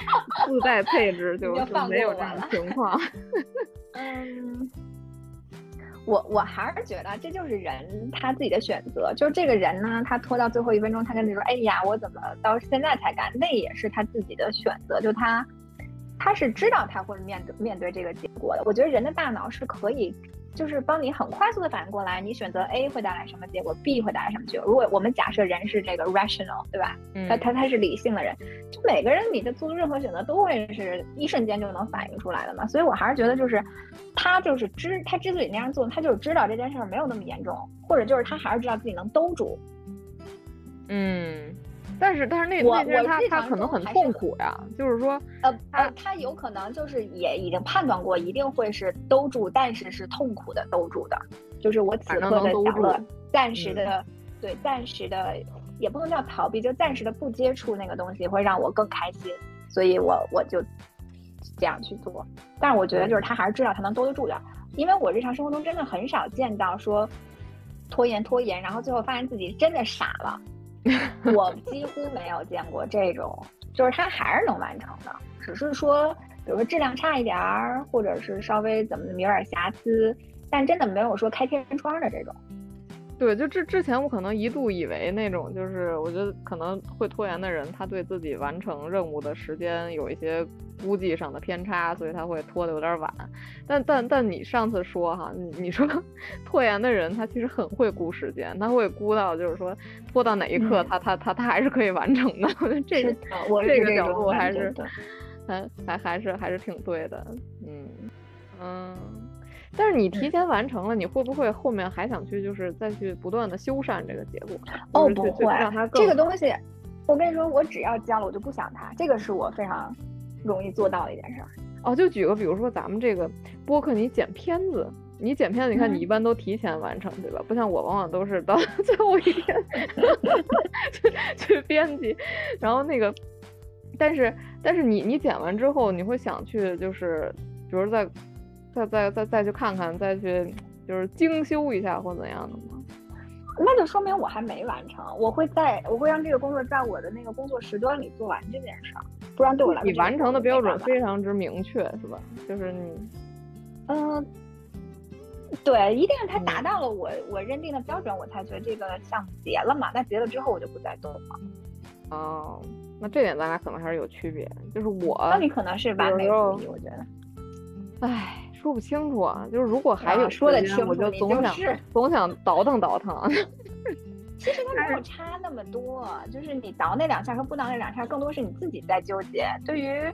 自带配置就没有这种情况。嗯，我我还是觉得这就是人他自己的选择。就是这个人呢，他拖到最后一分钟，他跟你说：“哎呀，我怎么到现在才干？”那也是他自己的选择。就他，他是知道他会面对面对这个结果的。我觉得人的大脑是可以。就是帮你很快速的反应过来，你选择 A 会带来什么结果，B 会带来什么结果。如果我们假设人是这个 rational，对吧？他他他是理性的人，就每个人你的做任何选择都会是一瞬间就能反应出来的嘛。所以我还是觉得，就是他就是知他之所以那样做，他就是知道这件事儿没有那么严重，或者就是他还是知道自己能兜住。嗯，但是但是那那些他他可能很痛苦呀，就是说呃呃他有可能就是也已经判断过一定会是兜住，但是是痛苦的兜住的，就是我此刻的享乐，暂时的对暂时的也不能叫逃避，就暂时的不接触那个东西会让我更开心，所以我我就这样去做。但是我觉得就是他还是知道他能兜得住的，因为我日常生活中真的很少见到说拖延拖延，然后最后发现自己真的傻了。我几乎没有见过这种，就是它还是能完成的，只是说，比如说质量差一点儿，或者是稍微怎么怎么有点瑕疵，但真的没有说开天窗的这种。对，就之之前我可能一度以为那种就是我觉得可能会拖延的人，他对自己完成任务的时间有一些估计上的偏差，所以他会拖得有点晚。但但但你上次说哈，你你说 拖延的人他其实很会估时间，他会估到就是说拖到哪一刻他他他他还是可以完成的。我觉得这个这个角度还是还还还是还是挺对的。嗯嗯。但是你提前完成了，你会不会后面还想去，就是再去不断的修缮这个结果？哦，不会，这个东西，我跟你说，我只要交了，我就不想它，这个是我非常容易做到的一件事。哦，就举个，比如说咱们这个播客，你剪片子，你剪片子，你看你一般都提前完成，对吧？不像我，往往都是到 最后一天去去编辑，然后那个，但是但是你你剪完之后，你会想去，就是比如在。再再再再去看看，再去就是精修一下或怎样的吗？那就说明我还没完成。我会在我会让这个工作在我的那个工作时段里做完这件事儿，不然对我来说，你完成的标准非常之明确，是吧？就是你，嗯，对，一定是他达到了我我认定的标准，我才觉得这个项目结了嘛。那结了之后，我就不再动了。哦，那这点咱俩可能还是有区别。就是我，那你可能是完美主义，我觉得。唉。说不清楚啊，就是如果还有说的清楚，我就总想总想倒腾倒腾。其实它没有差那么多，就是你倒那两下和不倒那两下，更多是你自己在纠结。对于，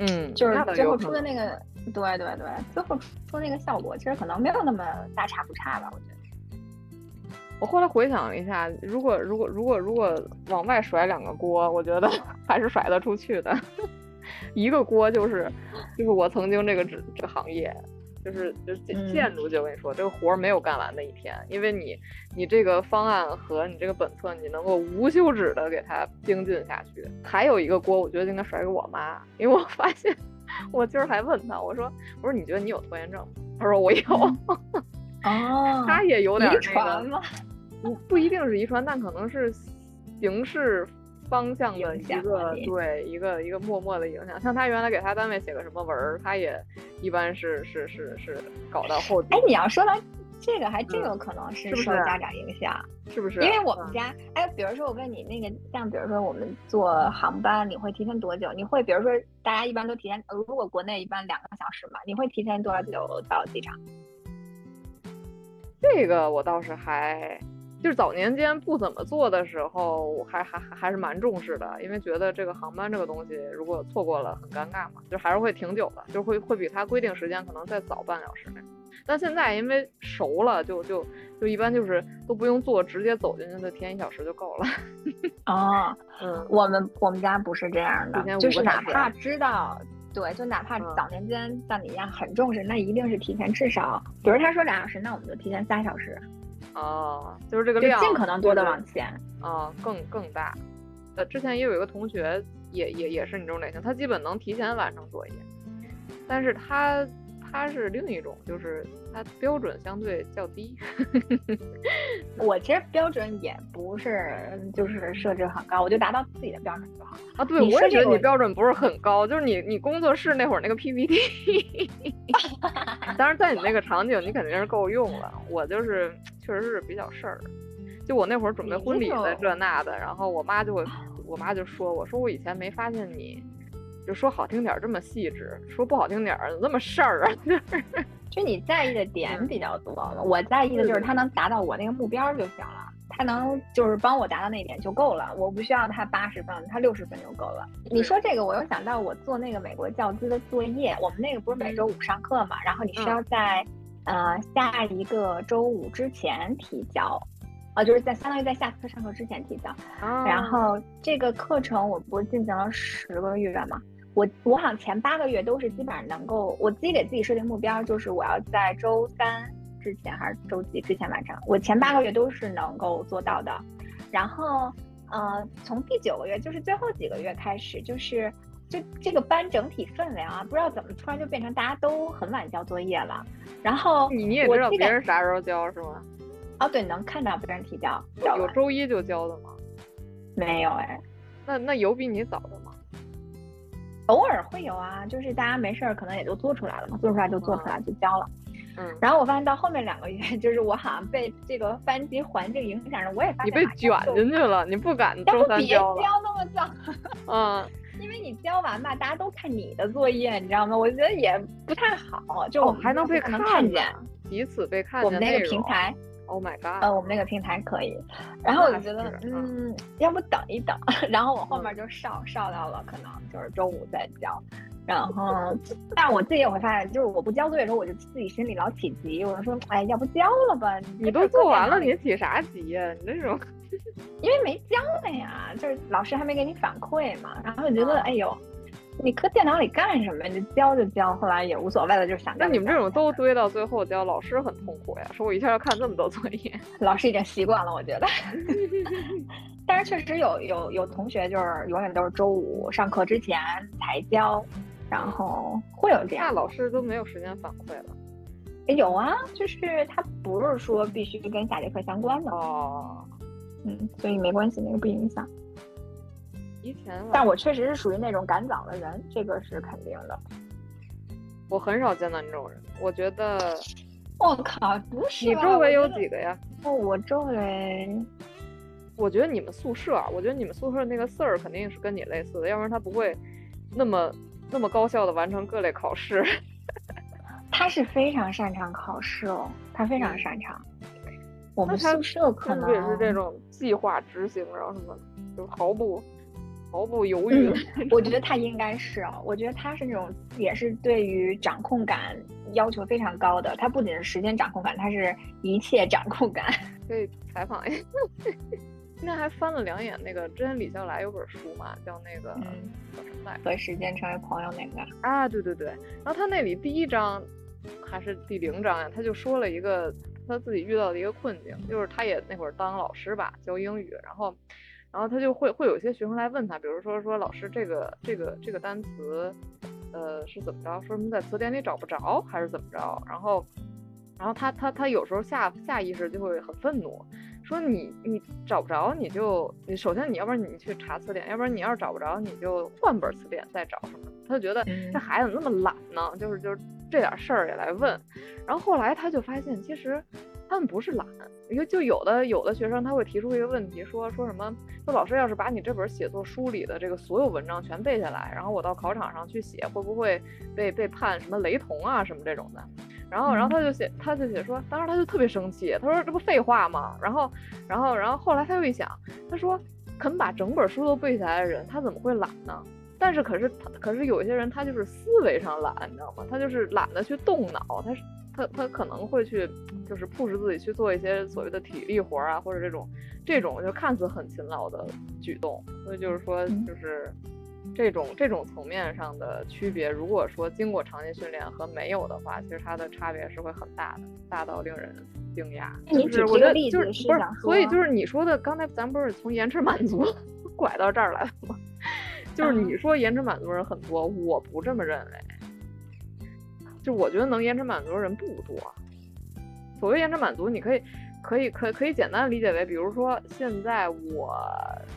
嗯，就是最后出的那个，对对对，最后出那个效果，其实可能没有那么大差不差吧，我觉得。我后来回想了一下，如果如果如果如果往外甩两个锅，我觉得 还是甩得出去的。一个锅就是，就是我曾经这个这这个行业，就是就是建建筑，就跟你说，这个活儿没有干完的一天，因为你你这个方案和你这个本册，你能够无休止的给它精进下去。还有一个锅，我觉得应该甩给我妈，因为我发现，我今儿还问她，我说我说你觉得你有拖延症吗？她说我有。哦，她也有点遗传吗？不不一定是遗传，但可能是形式。方向的一个对一个一个默默的影响，像他原来给他单位写个什么文儿，他也一般是是是是搞到后。哎，你要说到这个，还真有可能是受家长影响，是不是？因为我们家，哎，比如说我问你那个，像比如说我们坐航班，你会提前多久？你会比如说大家一般都提前，如果国内一般两个小时嘛，你会提前多少久到机场？这个我倒是还。就是早年间不怎么做的时候，还还还还是蛮重视的，因为觉得这个航班这个东西，如果错过了很尴尬嘛，就还是会挺久的，就会会比它规定时间可能再早半小时那样。但现在因为熟了，就就就一般就是都不用坐，直接走进去，提前一小时就够了。哦，嗯，我们我们家不是这样的，就是哪怕知道。对，就哪怕早年间像你一样很重视，那一定是提前至少，比如他说俩小时，那我们就提前仨小时。哦，就是这个量，尽可能多的往前。啊，更更大。呃，之前也有一个同学，也也也是你这种类型，他基本能提前完成作业，但是他。它是另一种，就是它标准相对较低。我其实标准也不是，就是设置很高，我就达到自己的标准就好了啊。对，我也觉得你标准不是很高，就是你你工作室那会儿那个 PPT，当然在你那个场景你肯定是够用了。我就是确实是比较事儿，就我那会儿准备婚礼的这那的，然后我妈就会，我妈就说我说我以前没发现你。就说好听点儿这么细致，说不好听点儿那么事儿啊，就是。就你在意的点比较多了，我在意的就是他能达到我那个目标就行了，他能就是帮我达到那点就够了，我不需要他八十分，他六十分就够了。你说这个，我又想到我做那个美国教资的作业，我们那个不是每周五上课嘛，然后你需要在呃下一个周五之前提交。啊，就是在相当于在下课上课之前提交。然后这个课程我不是进行了十个月嘛？我我好像前八个月都是基本上能够，我自己给自己设定目标，就是我要在周三之前还是周几之前完成。我前八个月都是能够做到的。然后呃，从第九个月，就是最后几个月开始，就是就这个班整体氛围啊，不知道怎么突然就变成大家都很晚交作业了。然后你你也知道别人啥时候交是吗？哦，对，能看到别人提交，有周一就交的吗？没有哎，那那有比你早的吗？偶尔会有啊，就是大家没事儿，可能也就做出来了嘛，做出来就做出来就交了。嗯，然后我发现到后面两个月，就是我好像被这个班级环境影响着，我也发现你被卷进去了，你不敢周三交了。别交那么早。嗯，因为你交完吧，大家都看你的作业，你知道吗？我觉得也不太好，就还能被看见，彼此被看见。我们那个平台。Oh my god！呃，我们那个平台可以，然后我就觉得，嗯，要不等一等，然后我后面就上上到了，可能就是周五再交，然后，但我自己也会发现，就是我不交作业的时候，我就自己心里老起急，我就说，哎，要不交了吧？你都做完了，你起啥急呀？你那种，因为没交呢呀，就是老师还没给你反馈嘛，然后我觉得，哎呦。你搁电脑里干什么？你教就教，后来也无所谓了，就想。那你们这种都堆到最后教，老师很痛苦呀。说我一下要看这么多作业，老师已经习惯了，我觉得。但是确实有有有同学就是永远都是周五上课之前才交，然后会有这样。那老师都没有时间反馈了？有啊，就是他不是说必须跟下节课相关的哦。嗯，所以没关系，那个不影响。提前，但我确实是属于那种赶早的人，这个是肯定的。我很少见到你这种人，我觉得。我靠，不是你周围有几个呀？哦，我周围，我觉得你们宿舍，我觉得你们宿舍那个 Sir 肯定是跟你类似的，要不然他不会那么那么高效的完成各类考试。他是非常擅长考试哦，他非常擅长。我们宿舍可能也是这种计划执行，然后什么就毫不。毫不犹豫，我觉得他应该是啊，我觉得他是那种也是对于掌控感要求非常高的。他不仅是时间掌控感，他是一切掌控感。可以采访一下。今天还翻了两眼那个，之前李笑来有本书嘛，叫那个叫什么来？和时间成为朋友那个啊，对对对。然后他那里第一章还是第零章呀，他就说了一个他自己遇到的一个困境，就是他也那会儿当老师吧，教英语，然后。然后他就会会有一些学生来问他，比如说说老师这个这个这个单词，呃是怎么着？说什么在词典里找不着还是怎么着？然后，然后他他他有时候下下意识就会很愤怒，说你你找不着你就你首先你要不然你去查词典，要不然你要是找不着你就换本词典再找什么？他就觉得这孩子那么懒呢，就是就是这点事儿也来问。然后后来他就发现其实。他们不是懒，因为就有的有的学生他会提出一个问题，说说什么，说老师要是把你这本写作书里的这个所有文章全背下来，然后我到考场上去写，会不会被被判什么雷同啊什么这种的？然后然后他就写他就写说，当时他就特别生气，他说这不废话吗？然后然后然后后来他又一想，他说肯把整本书都背下来的人，他怎么会懒呢？但是可是他可是有一些人他就是思维上懒，你知道吗？他就是懒得去动脑，他是。他他可能会去，就是迫使自己去做一些所谓的体力活啊，或者这种这种就看似很勤劳的举动。所以就是说，就是这种这种层面上的区别，如果说经过长期训练和没有的话，其实它的差别是会很大的，大到令人惊讶。就是我觉得就是不是，所以就是你说的，刚才咱不是从延迟满足 拐到这儿来了吗？就是你说延迟满足人很多，我不这么认为。就我觉得能延迟满足的人不多。所谓延迟满足，你可以，可以，可可以简单理解为，比如说现在我，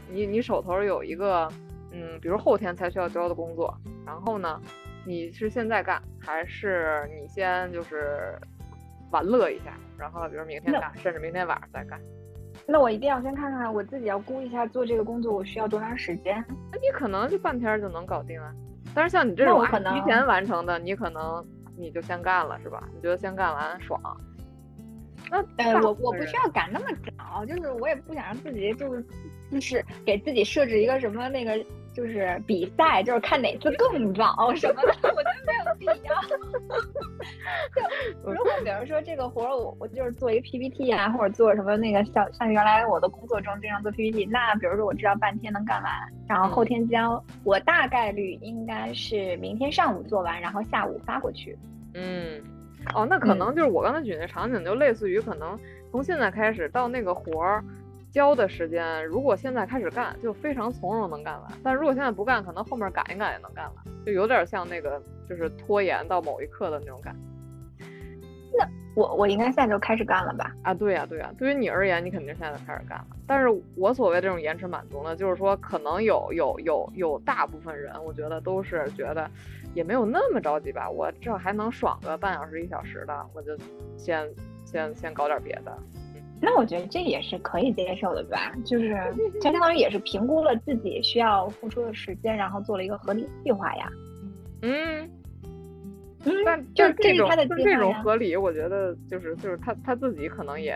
你你手头有一个，嗯，比如后天才需要交的工作，然后呢，你是现在干，还是你先就是玩乐一下，然后比如明天干，甚至明天晚上再干？那我一定要先看看我自己要估一下做这个工作我需要多长时间。那你可能就半天就能搞定啊。但是像你这种提前完成的，你可能。你就先干了是吧？你觉得先干完爽？那呃，我我不需要赶那么早，就是我也不想让自己就是就是给自己设置一个什么那个就是比赛，就是看哪次更早什么的，我觉得没有必要。就如果比如说这个活儿，我我就是做一个 PPT 啊，或者做什么那个像像原来我的工作中经常做 PPT，那比如说我知道半天能干完，然后后天交，我大概率应该是明天上午做完，然后下午发过去。嗯，哦，那可能就是我刚才举那场景，就类似于可能从现在开始到那个活儿。交的时间，如果现在开始干，就非常从容能干完；但如果现在不干，可能后面赶一赶也能干完，就有点像那个就是拖延到某一刻的那种感觉。那我我应该现在就开始干了吧？啊，对呀对呀，对于你而言，你肯定现在就开始干了。但是我所谓这种延迟满足呢，就是说可能有有有有大部分人，我觉得都是觉得也没有那么着急吧，我这还能爽个半小时一小时的，我就先先先搞点别的。那我觉得这也是可以接受的吧，就是就相当于也是评估了自己需要付出的时间，然后做了一个合理计划呀。嗯，嗯，但就是这种就这种合理，我觉得就是就是他他自己可能也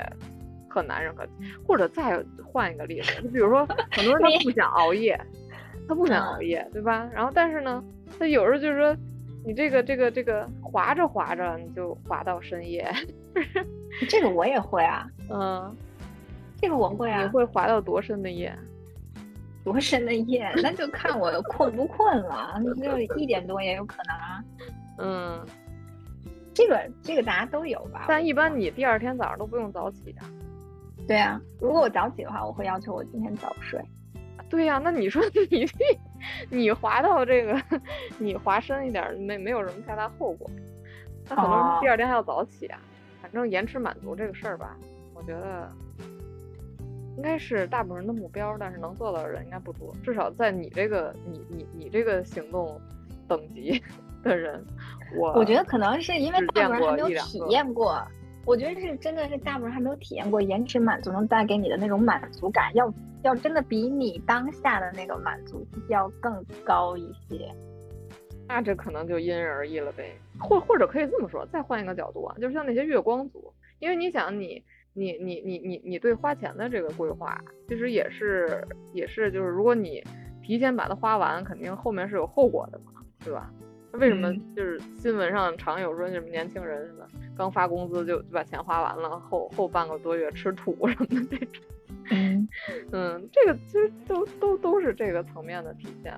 很难认可。或者再换一个例子，就比如说 很多人他不想熬夜，他不想熬夜，对吧？然后但是呢，他有时候就是说。你这个这个这个滑着滑着你就滑到深夜，这个我也会啊，嗯，这个我会啊。你会滑到多深的夜？多深的夜？那就看我困不困了，就一点多也有可能啊。嗯，这个这个大家都有吧？但一般你第二天早上都不用早起啊。对啊，如果我早起的话，我会要求我今天早睡。对呀，那你说你你滑到这个，你滑深一点，没没有什么太大后果。那可能第二天还要早起啊。反正延迟满足这个事儿吧，我觉得应该是大部分人的目标，但是能做到的人应该不多。至少在你这个你你你这个行动等级 的人，我我觉得可能是因为大部分人还没有体验过。我觉得是真的是大部分人还没有体验过延迟满足能带给你的那种满足感，要要真的比你当下的那个满足要更高一些。那这可能就因人而异了呗，或或者可以这么说，再换一个角度啊，就是像那些月光族，因为你想你你你你你你对花钱的这个规划，其实也是也是就是如果你提前把它花完，肯定后面是有后果的嘛，对吧？为什么就是新闻上常有说什么年轻人什么刚发工资就就把钱花完了，后后半个多月吃土什么的这种，嗯。嗯，这个其实都都都是这个层面的体现，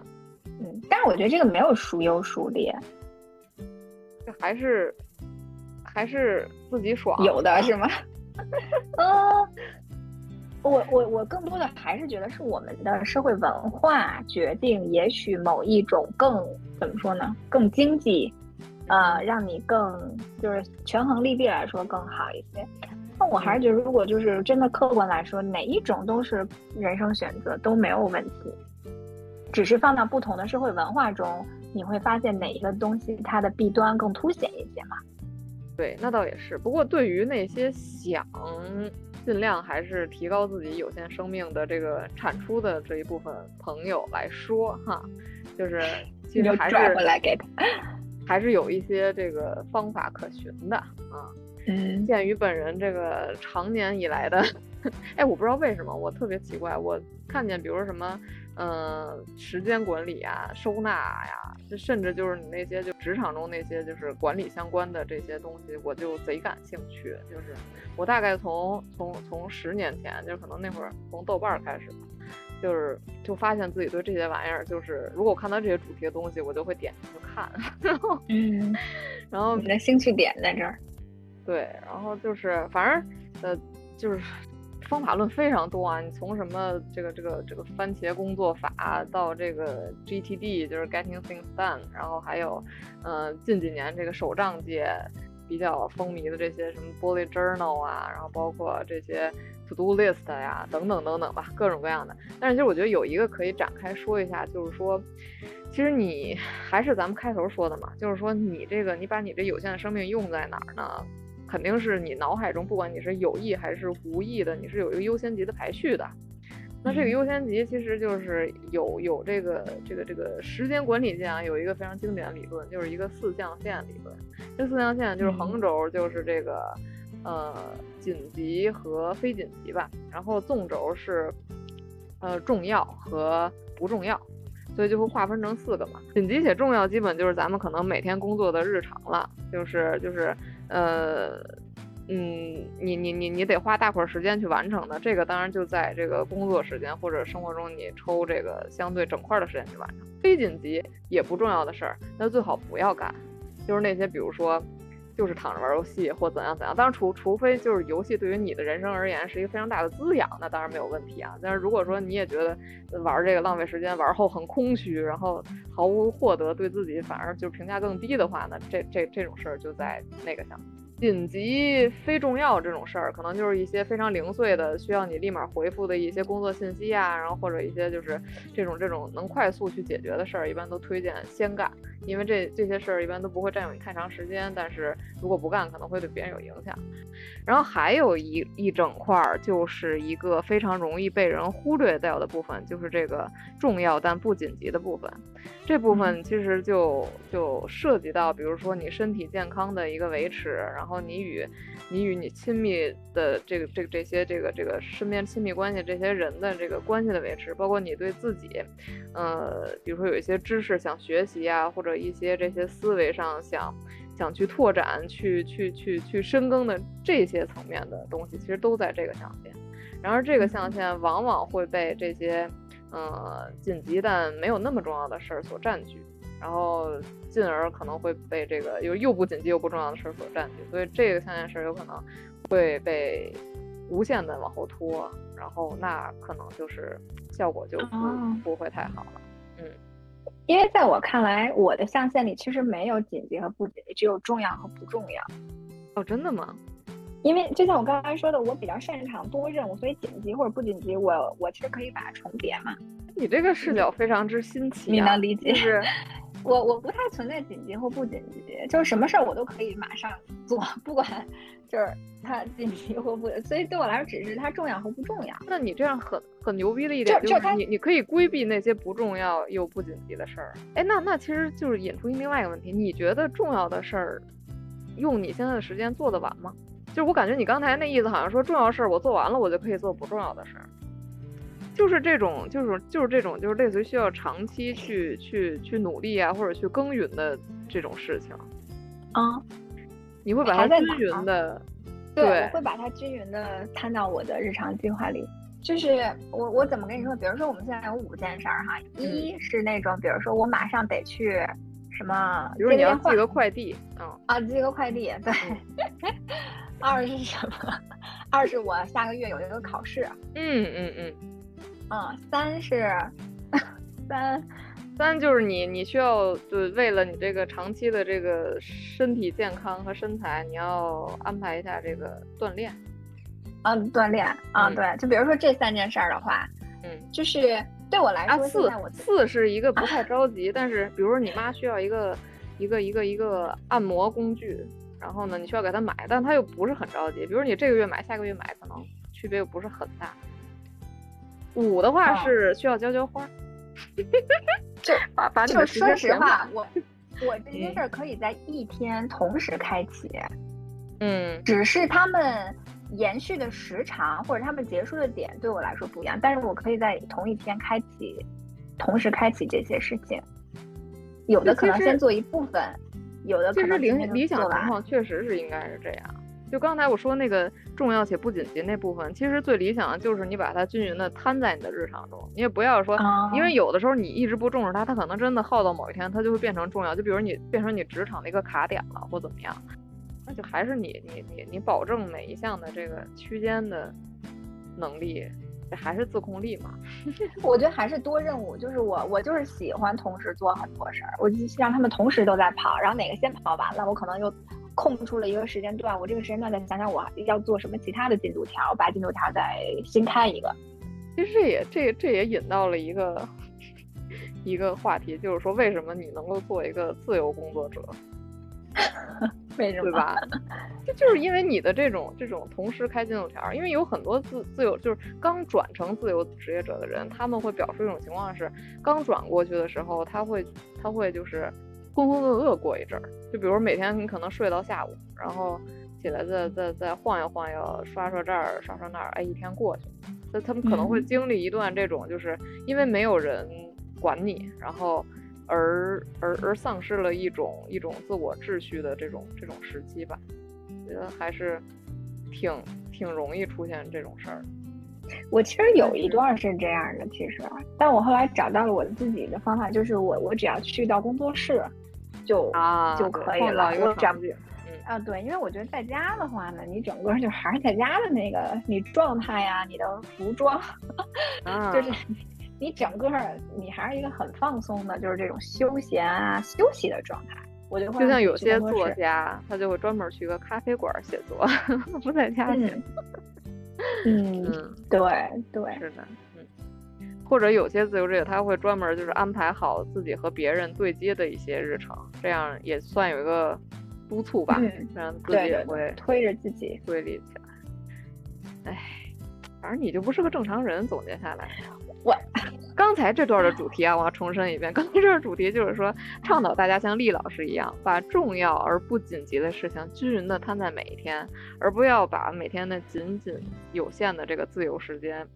嗯，但是我觉得这个没有孰优孰劣，这还是还是自己爽有的是吗？嗯。我我我更多的还是觉得是我们的社会文化决定，也许某一种更怎么说呢，更经济，呃，让你更就是权衡利弊来说更好一些。那我还是觉得，如果就是真的客观来说，哪一种都是人生选择都没有问题，只是放到不同的社会文化中，你会发现哪一个东西它的弊端更凸显一些嘛？对，那倒也是。不过对于那些想。尽量还是提高自己有限生命的这个产出的这一部分朋友来说，哈，就是 其实还是来给他 还是有一些这个方法可循的啊。嗯，鉴于本人这个常年以来的，哎，我不知道为什么我特别奇怪，我看见比如说什么。嗯，时间管理啊，收纳呀，就甚至就是你那些就职场中那些就是管理相关的这些东西，我就贼感兴趣。就是我大概从从从十年前，就可能那会儿从豆瓣开始，就是就发现自己对这些玩意儿，就是如果我看到这些主题的东西，我就会点进去看。然后，嗯，然后你的兴趣点在这儿。对，然后就是反正呃就是。方法论非常多啊，你从什么这个这个这个番茄工作法到这个 GTD，就是 Getting Things Done，然后还有，嗯，近几年这个手账界比较风靡的这些什么 Bullet Journal 啊，然后包括这些 To Do List 呀，等等等等吧，各种各样的。但是其实我觉得有一个可以展开说一下，就是说，其实你还是咱们开头说的嘛，就是说你这个你把你这有限的生命用在哪儿呢？肯定是你脑海中，不管你是有意还是无意的，你是有一个优先级的排序的。那这个优先级其实就是有有这个这个这个时间管理界啊，有一个非常经典的理论，就是一个四象限理论。这四象限就是横轴就是这个呃紧急和非紧急吧，然后纵轴是呃重要和不重要。所以就会划分成四个嘛。紧急且重要，基本就是咱们可能每天工作的日常了，就是就是呃。嗯，你你你你得花大块时间去完成的，这个当然就在这个工作时间或者生活中，你抽这个相对整块的时间去完成。非紧急也不重要的事儿，那最好不要干。就是那些比如说，就是躺着玩游戏或怎样怎样。当然，除除非就是游戏对于你的人生而言是一个非常大的滋养，那当然没有问题啊。但是如果说你也觉得玩这个浪费时间，玩后很空虚，然后毫无获得，对自己反而就评价更低的话，呢这这这种事儿就在那个上。紧急非重要这种事儿，可能就是一些非常零碎的，需要你立马回复的一些工作信息啊，然后或者一些就是这种这种能快速去解决的事儿，一般都推荐先干，因为这这些事儿一般都不会占用你太长时间，但是如果不干，可能会对别人有影响。然后还有一一整块儿，就是一个非常容易被人忽略掉的部分，就是这个重要但不紧急的部分。这部分其实就就涉及到，比如说你身体健康的一个维持，然后你与你与你亲密的这个这个这些这个这个身边亲密关系这些人的这个关系的维持，包括你对自己，呃，比如说有一些知识想学习啊，或者一些这些思维上想想去拓展、去去去去深耕的这些层面的东西，其实都在这个象限。然而这个象限往往会被这些。呃，紧急但没有那么重要的事儿所占据，然后进而可能会被这个又又不紧急又不重要的事儿所占据，所以这个三件事有可能会被无限的往后拖，然后那可能就是效果就不不会太好了。嗯，因为在我看来，我的象限里其实没有紧急和不紧急，只有重要和不重要。哦，真的吗？因为就像我刚才说的，我比较擅长多任务，所以紧急或者不紧急，我我其实可以把它重叠嘛。你这个视角非常之新奇，你能理解？是，我我不太存在紧急或不紧急，就是什么事儿我都可以马上做，不管就是它紧急或不，所以对我来说只是它重要和不重要。那你这样很很牛逼的一点就是你你可以规避那些不重要又不紧急的事儿。哎，那那其实就是引出另外一个问题，你觉得重要的事儿用你现在的时间做得完吗？就是我感觉你刚才那意思好像说重要事儿我做完了，我就可以做不重要的事儿，就是这种，就是就是这种，就是类似于需要长期去去去努力啊，或者去耕耘的这种事情。啊，你会把它均匀的，对，我会把它均匀的摊到我的日常计划里。就是我我怎么跟你说？比如说我们现在有五件事儿哈，一是那种，比如说我马上得去什么，比如你要寄个快递，嗯啊，寄个快递，对。二是什么？二是我下个月有一个考试。嗯嗯嗯。嗯，三是 三三就是你你需要就为了你这个长期的这个身体健康和身材，你要安排一下这个锻炼。啊，锻炼啊，对，就比如说这三件事儿的话，嗯，就是对我来说，四四是一个不太着急，但是比如说你妈需要一个一个一个一个按摩工具。然后呢，你需要给她买，但她又不是很着急。比如你这个月买，下个月买，可能区别又不是很大。五的话是需要浇浇花，就把把你就说实话，我我这些事儿可以在一天同时开启，嗯，只是他们延续的时长或者他们结束的点对我来说不一样，但是我可以在同一天开启，同时开启这些事情。有的可能先做一部分。有的其实理理想情况确实是应该是这样。就刚才我说那个重要且不紧急那部分，其实最理想的就是你把它均匀的摊在你的日常中。你也不要说，因为有的时候你一直不重视它，它可能真的耗到某一天，它就会变成重要。就比如你变成你职场的一个卡点了，或怎么样，那就还是你你你你保证每一项的这个区间的能力。这还是自控力嘛？我觉得还是多任务，就是我我就是喜欢同时做很多事儿，我就让他们同时都在跑，然后哪个先跑完了，我可能又空出了一个时间段，我这个时间段再想想我要做什么其他的进度条，把进度条再新开一个。其实这也这这也引到了一个一个话题，就是说为什么你能够做一个自由工作者？为什么？对吧？这就是因为你的这种这种同时开进度条，因为有很多自自由就是刚转成自由职业者的人，他们会表述一种情况是，刚转过去的时候，他会他会就是浑浑噩噩过一阵儿，就比如每天你可能睡到下午，然后起来再再再晃悠晃悠，刷刷这儿刷刷那儿，哎，一天过去了，那他们可能会经历一段这种，就是因为没有人管你，然后而而而丧失了一种一种自我秩序的这种这种时机吧。觉得还是挺挺容易出现这种事儿。我其实有一段是这样的，其实，但我后来找到了我自己的方法，就是我我只要去到工作室就啊就可以了。我找不啊，对，因为我觉得在家的话呢，你整个就还是在家的那个你状态呀，你的服装，就是你整个你还是一个很放松的，就是这种休闲啊休息的状态。我就会就像有些作家，他就会专门去个咖啡馆写作，不在家写。嗯，对对，是的，嗯。或者有些自由职业，他会专门就是安排好自己和别人对接的一些日程，这样也算有一个督促吧，让自己也会推着自己规律起来。哎，反正你就不是个正常人，总结下来。我 刚才这段的主题啊，我要重申一遍。刚才这段主题就是说，倡导大家像厉老师一样，把重要而不紧急的事情均匀的摊在每一天，而不要把每天的仅仅有限的这个自由时间，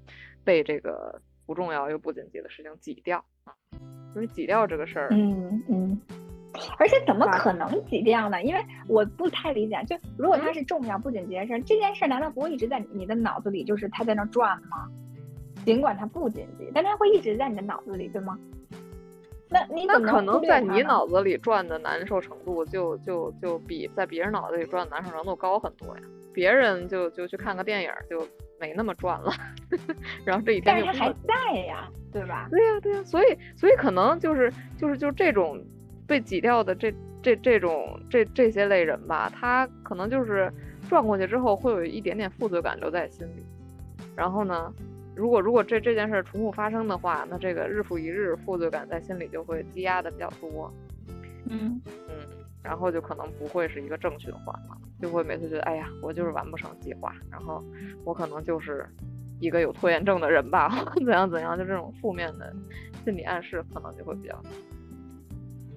被这个不重要又不紧急的事情挤掉啊。因为挤掉这个事儿，嗯嗯，而且怎么可能挤掉呢？因为我不太理解，就如果它是重要不紧急的事儿，这件事难道不会一直在你的脑子里，就是它在那转吗？尽管它不紧急，但它会一直在你的脑子里，对吗？那你那可能在你脑子里转的难受程度，就就就比在别人脑子里转的难受程度高很多呀。别人就就去看个电影，就没那么转了。然后这一天就但是还在呀，对吧？对呀对呀，所以所以可能就是就是就是这种被挤掉的这这这种这这些类人吧，他可能就是转过去之后会有一点点负罪感留在心里，然后呢？如果如果这这件事重复发生的话，那这个日复一日负罪感在心里就会积压的比较多，嗯嗯，然后就可能不会是一个正循环了，就会每次觉得哎呀，我就是完不成计划，然后我可能就是一个有拖延症的人吧，怎样怎样，就这种负面的心理暗示可能就会比较。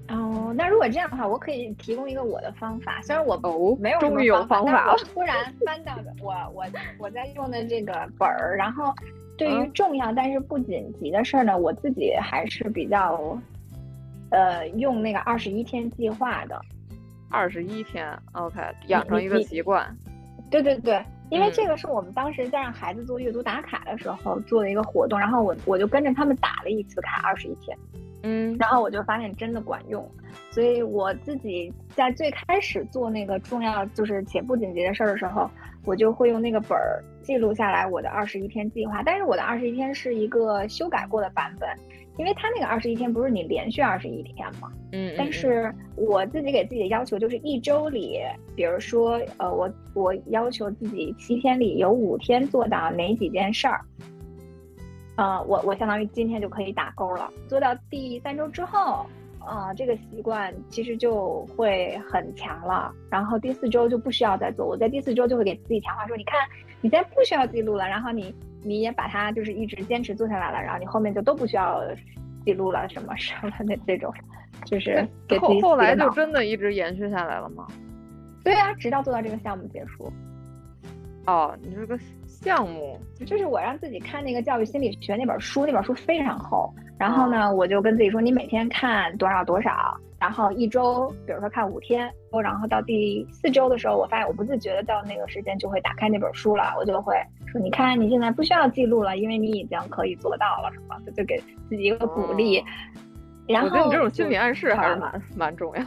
哦，那如果这样的话，我可以提供一个我的方法。虽然我哦没有终于有方法了，突然翻到的我我我在用的这个本儿，然后对于重要但是不紧急的事儿呢，我自己还是比较呃用那个二十一天计划的。二十一天，OK，养成一个习惯。对对对，因为这个是我们当时在让孩子做阅读打卡的时候做的一个活动，然后我我就跟着他们打了一次卡，二十一天。嗯，然后我就发现真的管用，所以我自己在最开始做那个重要就是且不紧急的事儿的时候，我就会用那个本儿记录下来我的二十一天计划。但是我的二十一天是一个修改过的版本，因为他那个二十一天不是你连续二十一天吗？嗯，但是我自己给自己的要求就是一周里，比如说呃，我我要求自己七天里有五天做到哪几件事儿。呃，我我相当于今天就可以打勾了。做到第三周之后，啊，这个习惯其实就会很强了。然后第四周就不需要再做。我在第四周就会给自己强化说：“你看，你现在不需要记录了。然后你你也把它就是一直坚持做下来了。然后你后面就都不需要记录了，什么什么的这种，就是给自己后来就真的一直延续下来了吗？对啊，直到做到这个项目结束。哦，你这个。项目就是我让自己看那个教育心理学那本书，那本书非常厚。然后呢，我就跟自己说，你每天看多少多少，然后一周，比如说看五天，然后到第四周的时候，我发现我不自觉的到那个时间就会打开那本书了，我就会说，你看你现在不需要记录了，因为你已经可以做到了，什么的，就给自己一个鼓励。然后我觉得你这种心理暗示还是蛮蛮重要。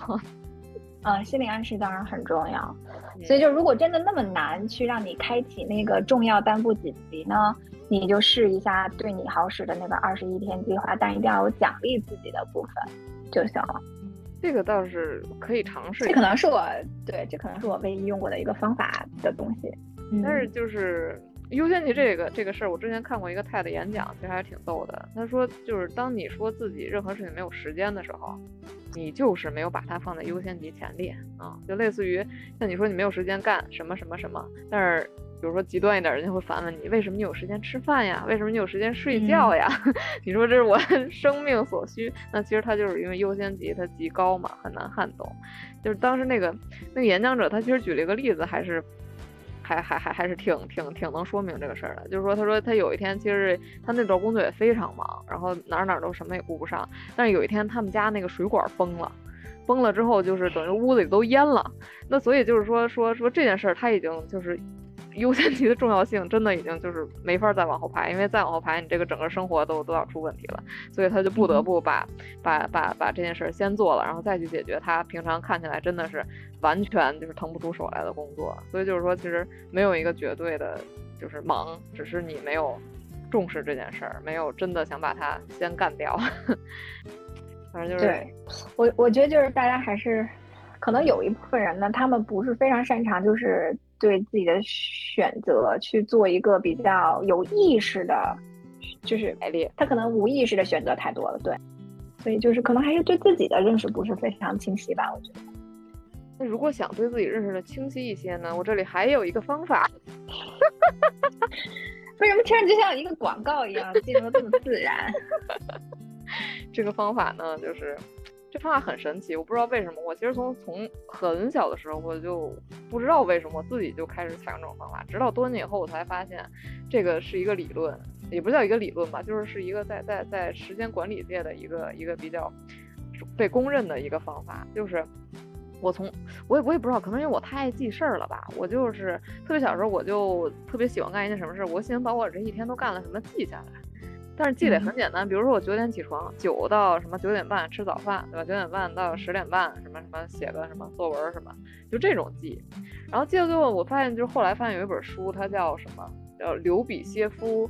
嗯，心理暗示当然很重要，所以就如果真的那么难去让你开启那个重要但不紧急呢，你就试一下对你好使的那个二十一天计划，但一定要有奖励自己的部分就行了。这个倒是可以尝试，这可能是我对，这可能是我唯一用过的一个方法的东西。但是就是优先级这个这个事儿，我之前看过一个泰的演讲，其实还是挺逗的。他说，就是当你说自己任何事情没有时间的时候。你就是没有把它放在优先级前列啊，就类似于像你说你没有时间干什么什么什么，但是比如说极端一点，人家会反问你为什么你有时间吃饭呀？为什么你有时间睡觉呀？你说这是我 生命所需，那其实他就是因为优先级它极高嘛，很难撼动。就是当时那个那个演讲者他其实举了一个例子，还是。还还还还是挺挺挺能说明这个事儿的。就是说，他说他有一天其实他那段工作也非常忙，然后哪儿哪儿都什么也顾不上。但是有一天他们家那个水管崩了，崩了之后就是等于屋子里都淹了。那所以就是说说说这件事儿他已经就是。优先级的重要性真的已经就是没法再往后排，因为再往后排，你这个整个生活都都要出问题了，所以他就不得不把把把把这件事先做了，然后再去解决他平常看起来真的是完全就是腾不出手来的工作。所以就是说，其实没有一个绝对的，就是忙，只是你没有重视这件事儿，没有真的想把它先干掉。反正就是，对我我觉得就是大家还是可能有一部分人呢，他们不是非常擅长，就是。对自己的选择去做一个比较有意识的，就是他可能无意识的选择太多了，对，所以就是可能还是对自己的认识不是非常清晰吧，我觉得。那如果想对自己认识的清晰一些呢？我这里还有一个方法。为什么听着就像一个广告一样，进入这么自然？这个方法呢，就是。这方法很神奇，我不知道为什么。我其实从从很小的时候，我就不知道为什么我自己就开始采用这种方法。直到多年以后，我才发现这个是一个理论，也不叫一个理论吧，就是是一个在在在时间管理界的一个一个比较被公认的一个方法。就是我从我也我也不知道，可能因为我太爱记事儿了吧。我就是特别小时候，我就特别喜欢干一件什么事，我喜欢把我这一天都干了什么记下来。但是记得很简单，比如说我九点起床，九到什么九点半吃早饭，对吧？九点半到十点半什么什么写个什么作文什么，就这种记。然后记到最后，我发现就是后来发现有一本书，它叫什么？叫刘比歇夫，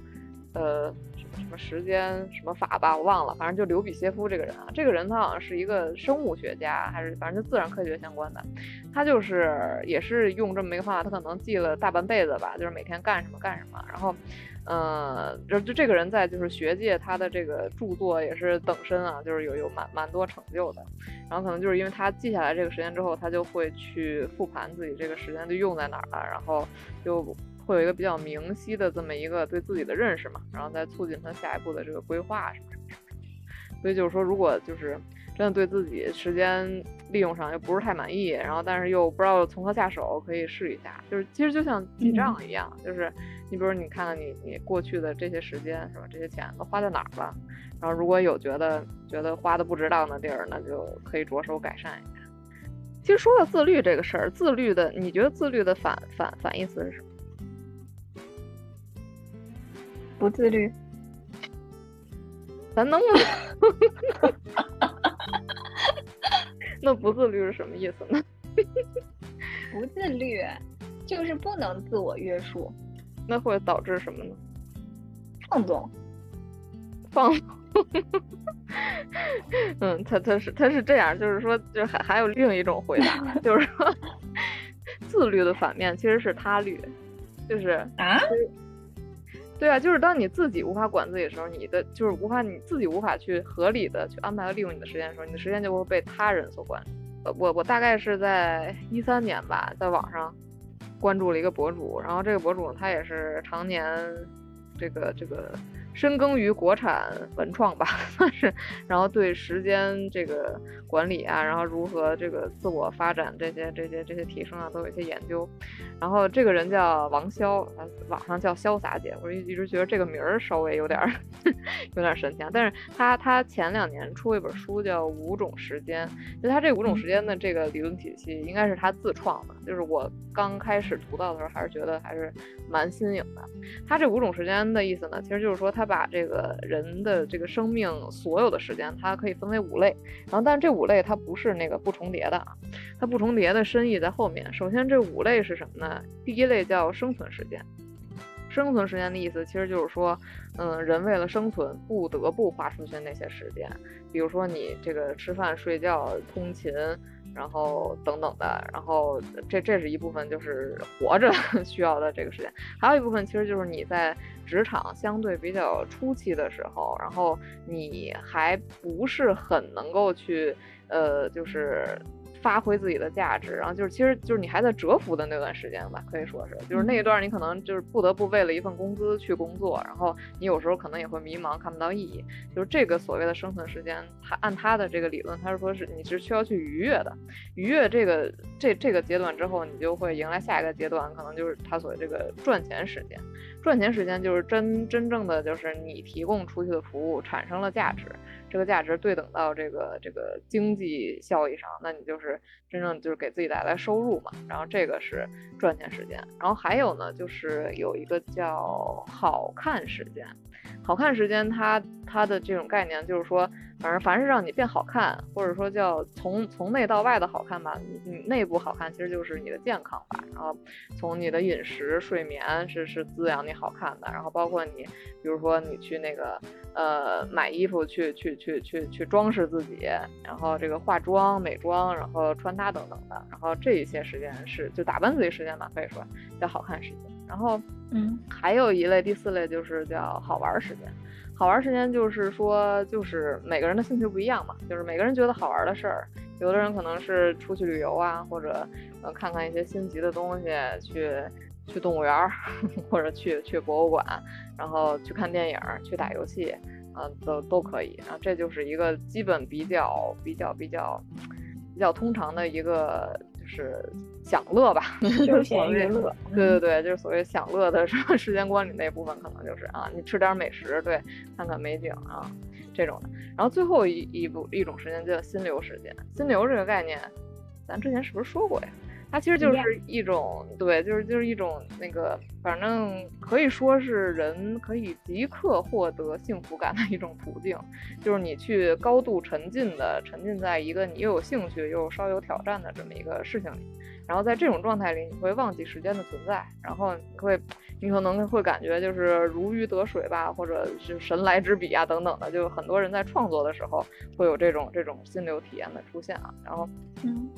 呃，什么时间什么法吧，我忘了。反正就刘比歇夫这个人啊，这个人他好像是一个生物学家，还是反正就自然科学相关的。他就是也是用这么一个方法，他可能记了大半辈子吧，就是每天干什么干什么，然后。呃，就就这个人在就是学界，他的这个著作也是等身啊，就是有有蛮蛮多成就的。然后可能就是因为他记下来这个时间之后，他就会去复盘自己这个时间就用在哪儿了，然后就会有一个比较明晰的这么一个对自己的认识嘛，然后再促进他下一步的这个规划什么什么什么。所以就是说，如果就是真的对自己时间利用上又不是太满意，然后但是又不知道从何下手，可以试一下。就是其实就像记账一样，就是。你比如你看看你你过去的这些时间是吧？这些钱都花在哪儿了？然后如果有觉得觉得花的不值当的地儿，那就可以着手改善一下。其实说到自律这个事儿，自律的你觉得自律的反反反义词是什么？不自律。咱能不能 那不自律是什么意思呢？不自律就是不能自我约束。那会导致什么呢？放纵，放纵。嗯，他他是他是这样，就是说，就还还有另一种回答，就是说，自律的反面其实是他律，就是啊，对啊，就是当你自己无法管自己的时候，你的就是无法你自己无法去合理的去安排和利用你的时间的时候，你的时间就会被他人所管。呃，我我大概是在一三年吧，在网上。关注了一个博主，然后这个博主他也是常年，这个这个。深耕于国产文创吧，算是，然后对时间这个管理啊，然后如何这个自我发展这些这些这些提升啊，都有一些研究。然后这个人叫王潇，网上叫潇洒姐，我一直觉得这个名儿稍微有点 有点神奇啊。但是他他前两年出了一本书叫《五种时间》，就他这五种时间的这个理论体系应该是他自创的，就是我刚开始读到的时候还是觉得还是蛮新颖的。他这五种时间的意思呢，其实就是说他。把这个人的这个生命所有的时间，它可以分为五类，然后，但这五类它不是那个不重叠的啊，它不重叠的深意在后面。首先，这五类是什么呢？第一类叫生存时间，生存时间的意思其实就是说，嗯，人为了生存不得不花出去那些时间，比如说你这个吃饭、睡觉、通勤。然后等等的，然后这这是一部分，就是活着 需要的这个时间，还有一部分其实就是你在职场相对比较初期的时候，然后你还不是很能够去，呃，就是。发挥自己的价值，然后就是其实就是你还在蛰伏的那段时间吧，可以说是，就是那一段你可能就是不得不为了一份工资去工作，然后你有时候可能也会迷茫，看不到意义。就是这个所谓的生存时间，他按他的这个理论，他是说是你是需要去愉悦的，愉悦这个这这个阶段之后，你就会迎来下一个阶段，可能就是他所谓这个赚钱时间。赚钱时间就是真真正的就是你提供出去的服务产生了价值。这个价值对等到这个这个经济效益上，那你就是真正就是给自己带来收入嘛。然后这个是赚钱时间，然后还有呢，就是有一个叫好看时间。好看时间，它它的这种概念就是说，反正凡是让你变好看，或者说叫从从内到外的好看吧，你你内部好看，其实就是你的健康吧。然后从你的饮食、睡眠是是滋养你好看的，然后包括你，比如说你去那个呃买衣服去去去去去装饰自己，然后这个化妆、美妆，然后穿搭等等的，然后这一些时间是就打扮自己时间吧，可以说叫好看时间。然后，嗯，还有一类，第四类就是叫好玩时间。好玩时间就是说，就是每个人的兴趣不一样嘛，就是每个人觉得好玩的事儿，有的人可能是出去旅游啊，或者呃看看一些新奇的东西，去去动物园儿，或者去去博物馆，然后去看电影，去打游戏，啊，都都可以。然后这就是一个基本比较比较比较比较通常的一个。是享乐吧，休闲娱乐。对对对，就是所谓享乐的时间观里那部分，可能就是啊，你吃点美食，对，看看美景啊，这种的。然后最后一一部一种时间叫心流时间。心流这个概念，咱之前是不是说过呀？它其实就是一种，对，就是就是一种那个，反正可以说是人可以即刻获得幸福感的一种途径，就是你去高度沉浸的沉浸在一个你又有兴趣又稍有挑战的这么一个事情里，然后在这种状态里，你会忘记时间的存在，然后你会，你可能会感觉就是如鱼得水吧，或者是神来之笔啊等等的，就很多人在创作的时候会有这种这种心流体验的出现啊，然后，嗯，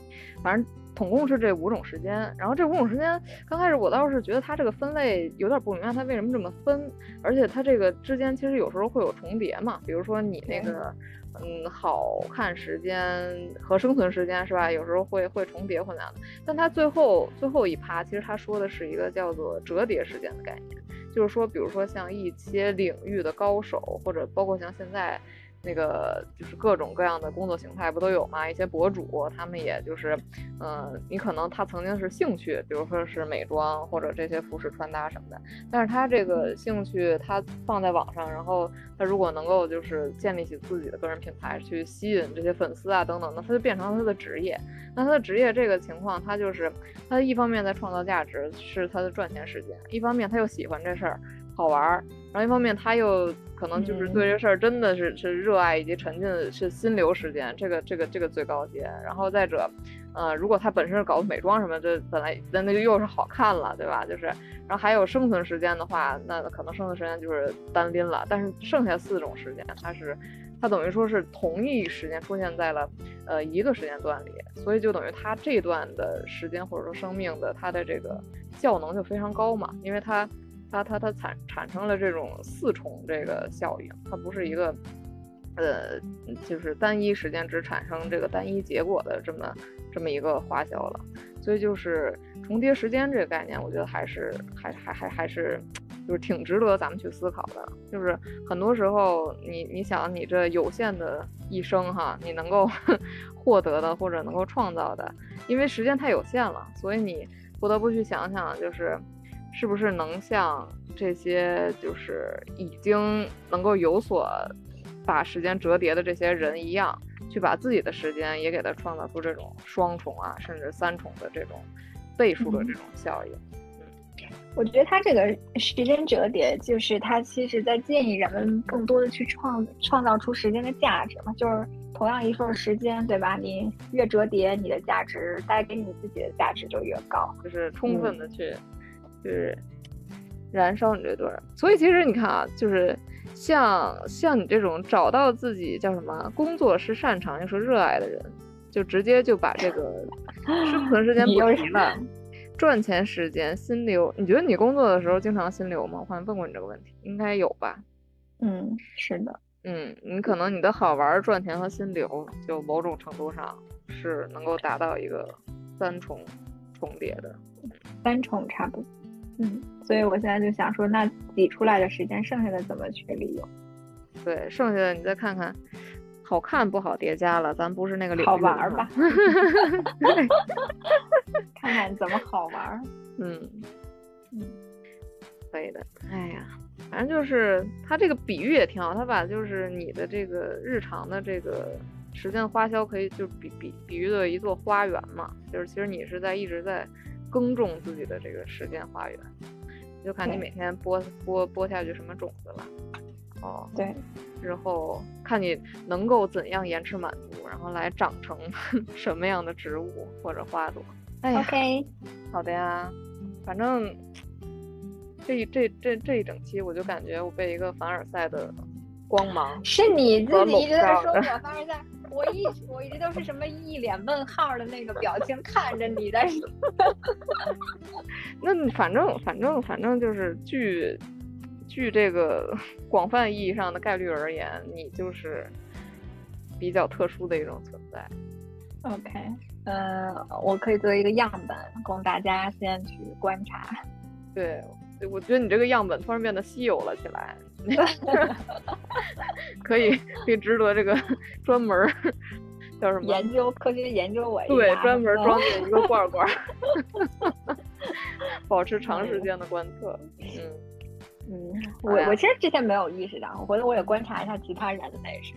反正。总共是这五种时间，然后这五种时间刚开始我倒是觉得它这个分类有点不明白，它为什么这么分？而且它这个之间其实有时候会有重叠嘛，比如说你那个嗯好看时间和生存时间是吧？有时候会会重叠混淆的。但它最后最后一趴其实它说的是一个叫做折叠时间的概念，就是说比如说像一些领域的高手，或者包括像现在。那个就是各种各样的工作形态不都有吗？一些博主他们也就是，嗯，你可能他曾经是兴趣，比如说是美妆或者这些服饰穿搭什么的，但是他这个兴趣他放在网上，然后他如果能够就是建立起自己的个人品牌，去吸引这些粉丝啊等等，那他就变成了他的职业。那他的职业这个情况，他就是他一方面在创造价值，是他的赚钱时间；一方面他又喜欢这事儿，好玩儿。然后一方面他又可能就是对这事儿真的是是热爱以及沉浸是心流时间，这个这个这个最高阶。然后再者，呃，如果他本身是搞美妆什么，这本来那那就又是好看了，对吧？就是，然后还有生存时间的话，那可能生存时间就是单拎了。但是剩下四种时间，它是它等于说是同一时间出现在了呃一个时间段里，所以就等于他这段的时间或者说生命的它的这个效能就非常高嘛，因为它。它它它产产生了这种四重这个效应，它不是一个，呃，就是单一时间只产生这个单一结果的这么这么一个花销了，所以就是重叠时间这个概念，我觉得还是还还还还是就是挺值得咱们去思考的。就是很多时候你你想你这有限的一生哈，你能够 获得的或者能够创造的，因为时间太有限了，所以你不得不去想想就是。是不是能像这些就是已经能够有所把时间折叠的这些人一样，去把自己的时间也给他创造出这种双重啊，甚至三重的这种倍数的这种效应？嗯我觉得他这个时间折叠，就是他其实在建议人们更多的去创创造出时间的价值嘛，就是同样一份时间，对吧？你越折叠，你的价值带给你自己的价值就越高，就是充分的去。就是燃烧你这段，所以其实你看啊，就是像像你这种找到自己叫什么工作是擅长又是热爱的人，就直接就把这个生存时间不提了，赚钱时间心流。你觉得你工作的时候经常心流吗？我好像问过你这个问题，应该有吧？嗯，是的，嗯，你可能你的好玩、赚钱和心流，就某种程度上是能够达到一个三重重叠的，三重差不多。嗯，所以我现在就想说，那挤出来的时间，剩下的怎么去利用？对，剩下的你再看看，好看不好叠加了，咱不是那个领域。好玩吧？看看怎么好玩。嗯嗯，可以的。哎呀，反正就是他这个比喻也挺好，他把就是你的这个日常的这个时间花销，可以就比比比喻的一座花园嘛，就是其实你是在一直在。耕种自己的这个时间花园，就看你每天播播播下去什么种子了。哦，对，之后看你能够怎样延迟满足，然后来长成 什么样的植物或者花朵。哎呀，好的呀，反正这这这这一整期，我就感觉我被一个凡尔赛的光芒是你自己一直在说我凡尔赛。我一我一直都是什么一脸问号的那个表情看着你，但是，那反正反正反正就是据据这个 广泛意义上的概率而言，你就是比较特殊的一种存在。OK，呃，我可以作为一个样本供大家先去观察。对，我觉得你这个样本突然变得稀有了起来。可以，可以值得这个 专门叫什么研究科学研究我对专门装进一个罐罐，保持长时间的观测。嗯嗯，我我其实之前没有意识到，我回头我也观察一下其他人的也是，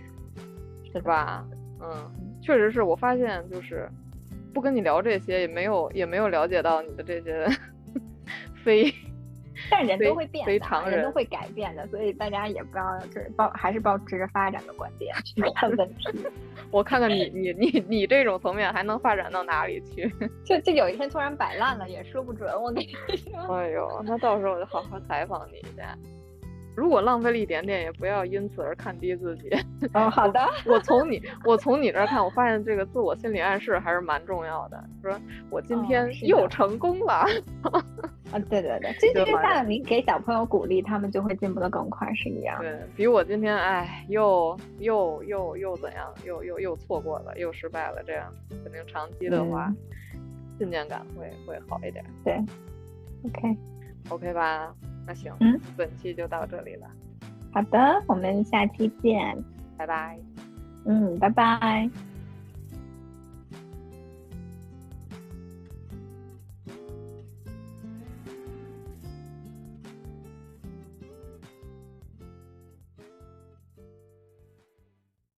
是吧？嗯，确实是我发现就是不跟你聊这些，也没有也没有了解到你的这些非。但人都会变的，人都会改变的，所以大家也不要就是抱还是保持着发展的观点去看问题。我看看你你你你这种层面还能发展到哪里去？就就有一天突然摆烂了也说不准。我跟你说。哎呦，那到时候我就好好采访你一下。如果浪费了一点点，也不要因此而看低自己。哦，好的。我从你，我从你这儿看，我发现这个自我心理暗示还是蛮重要的。说我今天又成功了。啊，对对对，这就像你给小朋友鼓励，他们就会进步的更快是一样。对比我今天，哎，又又又又怎样？又又又错过了，又失败了，这样肯定长期的话，信念感会会好一点。对，OK，OK 吧。那行，嗯，本期就到这里了。好的，我们下期见，拜拜。嗯，拜拜。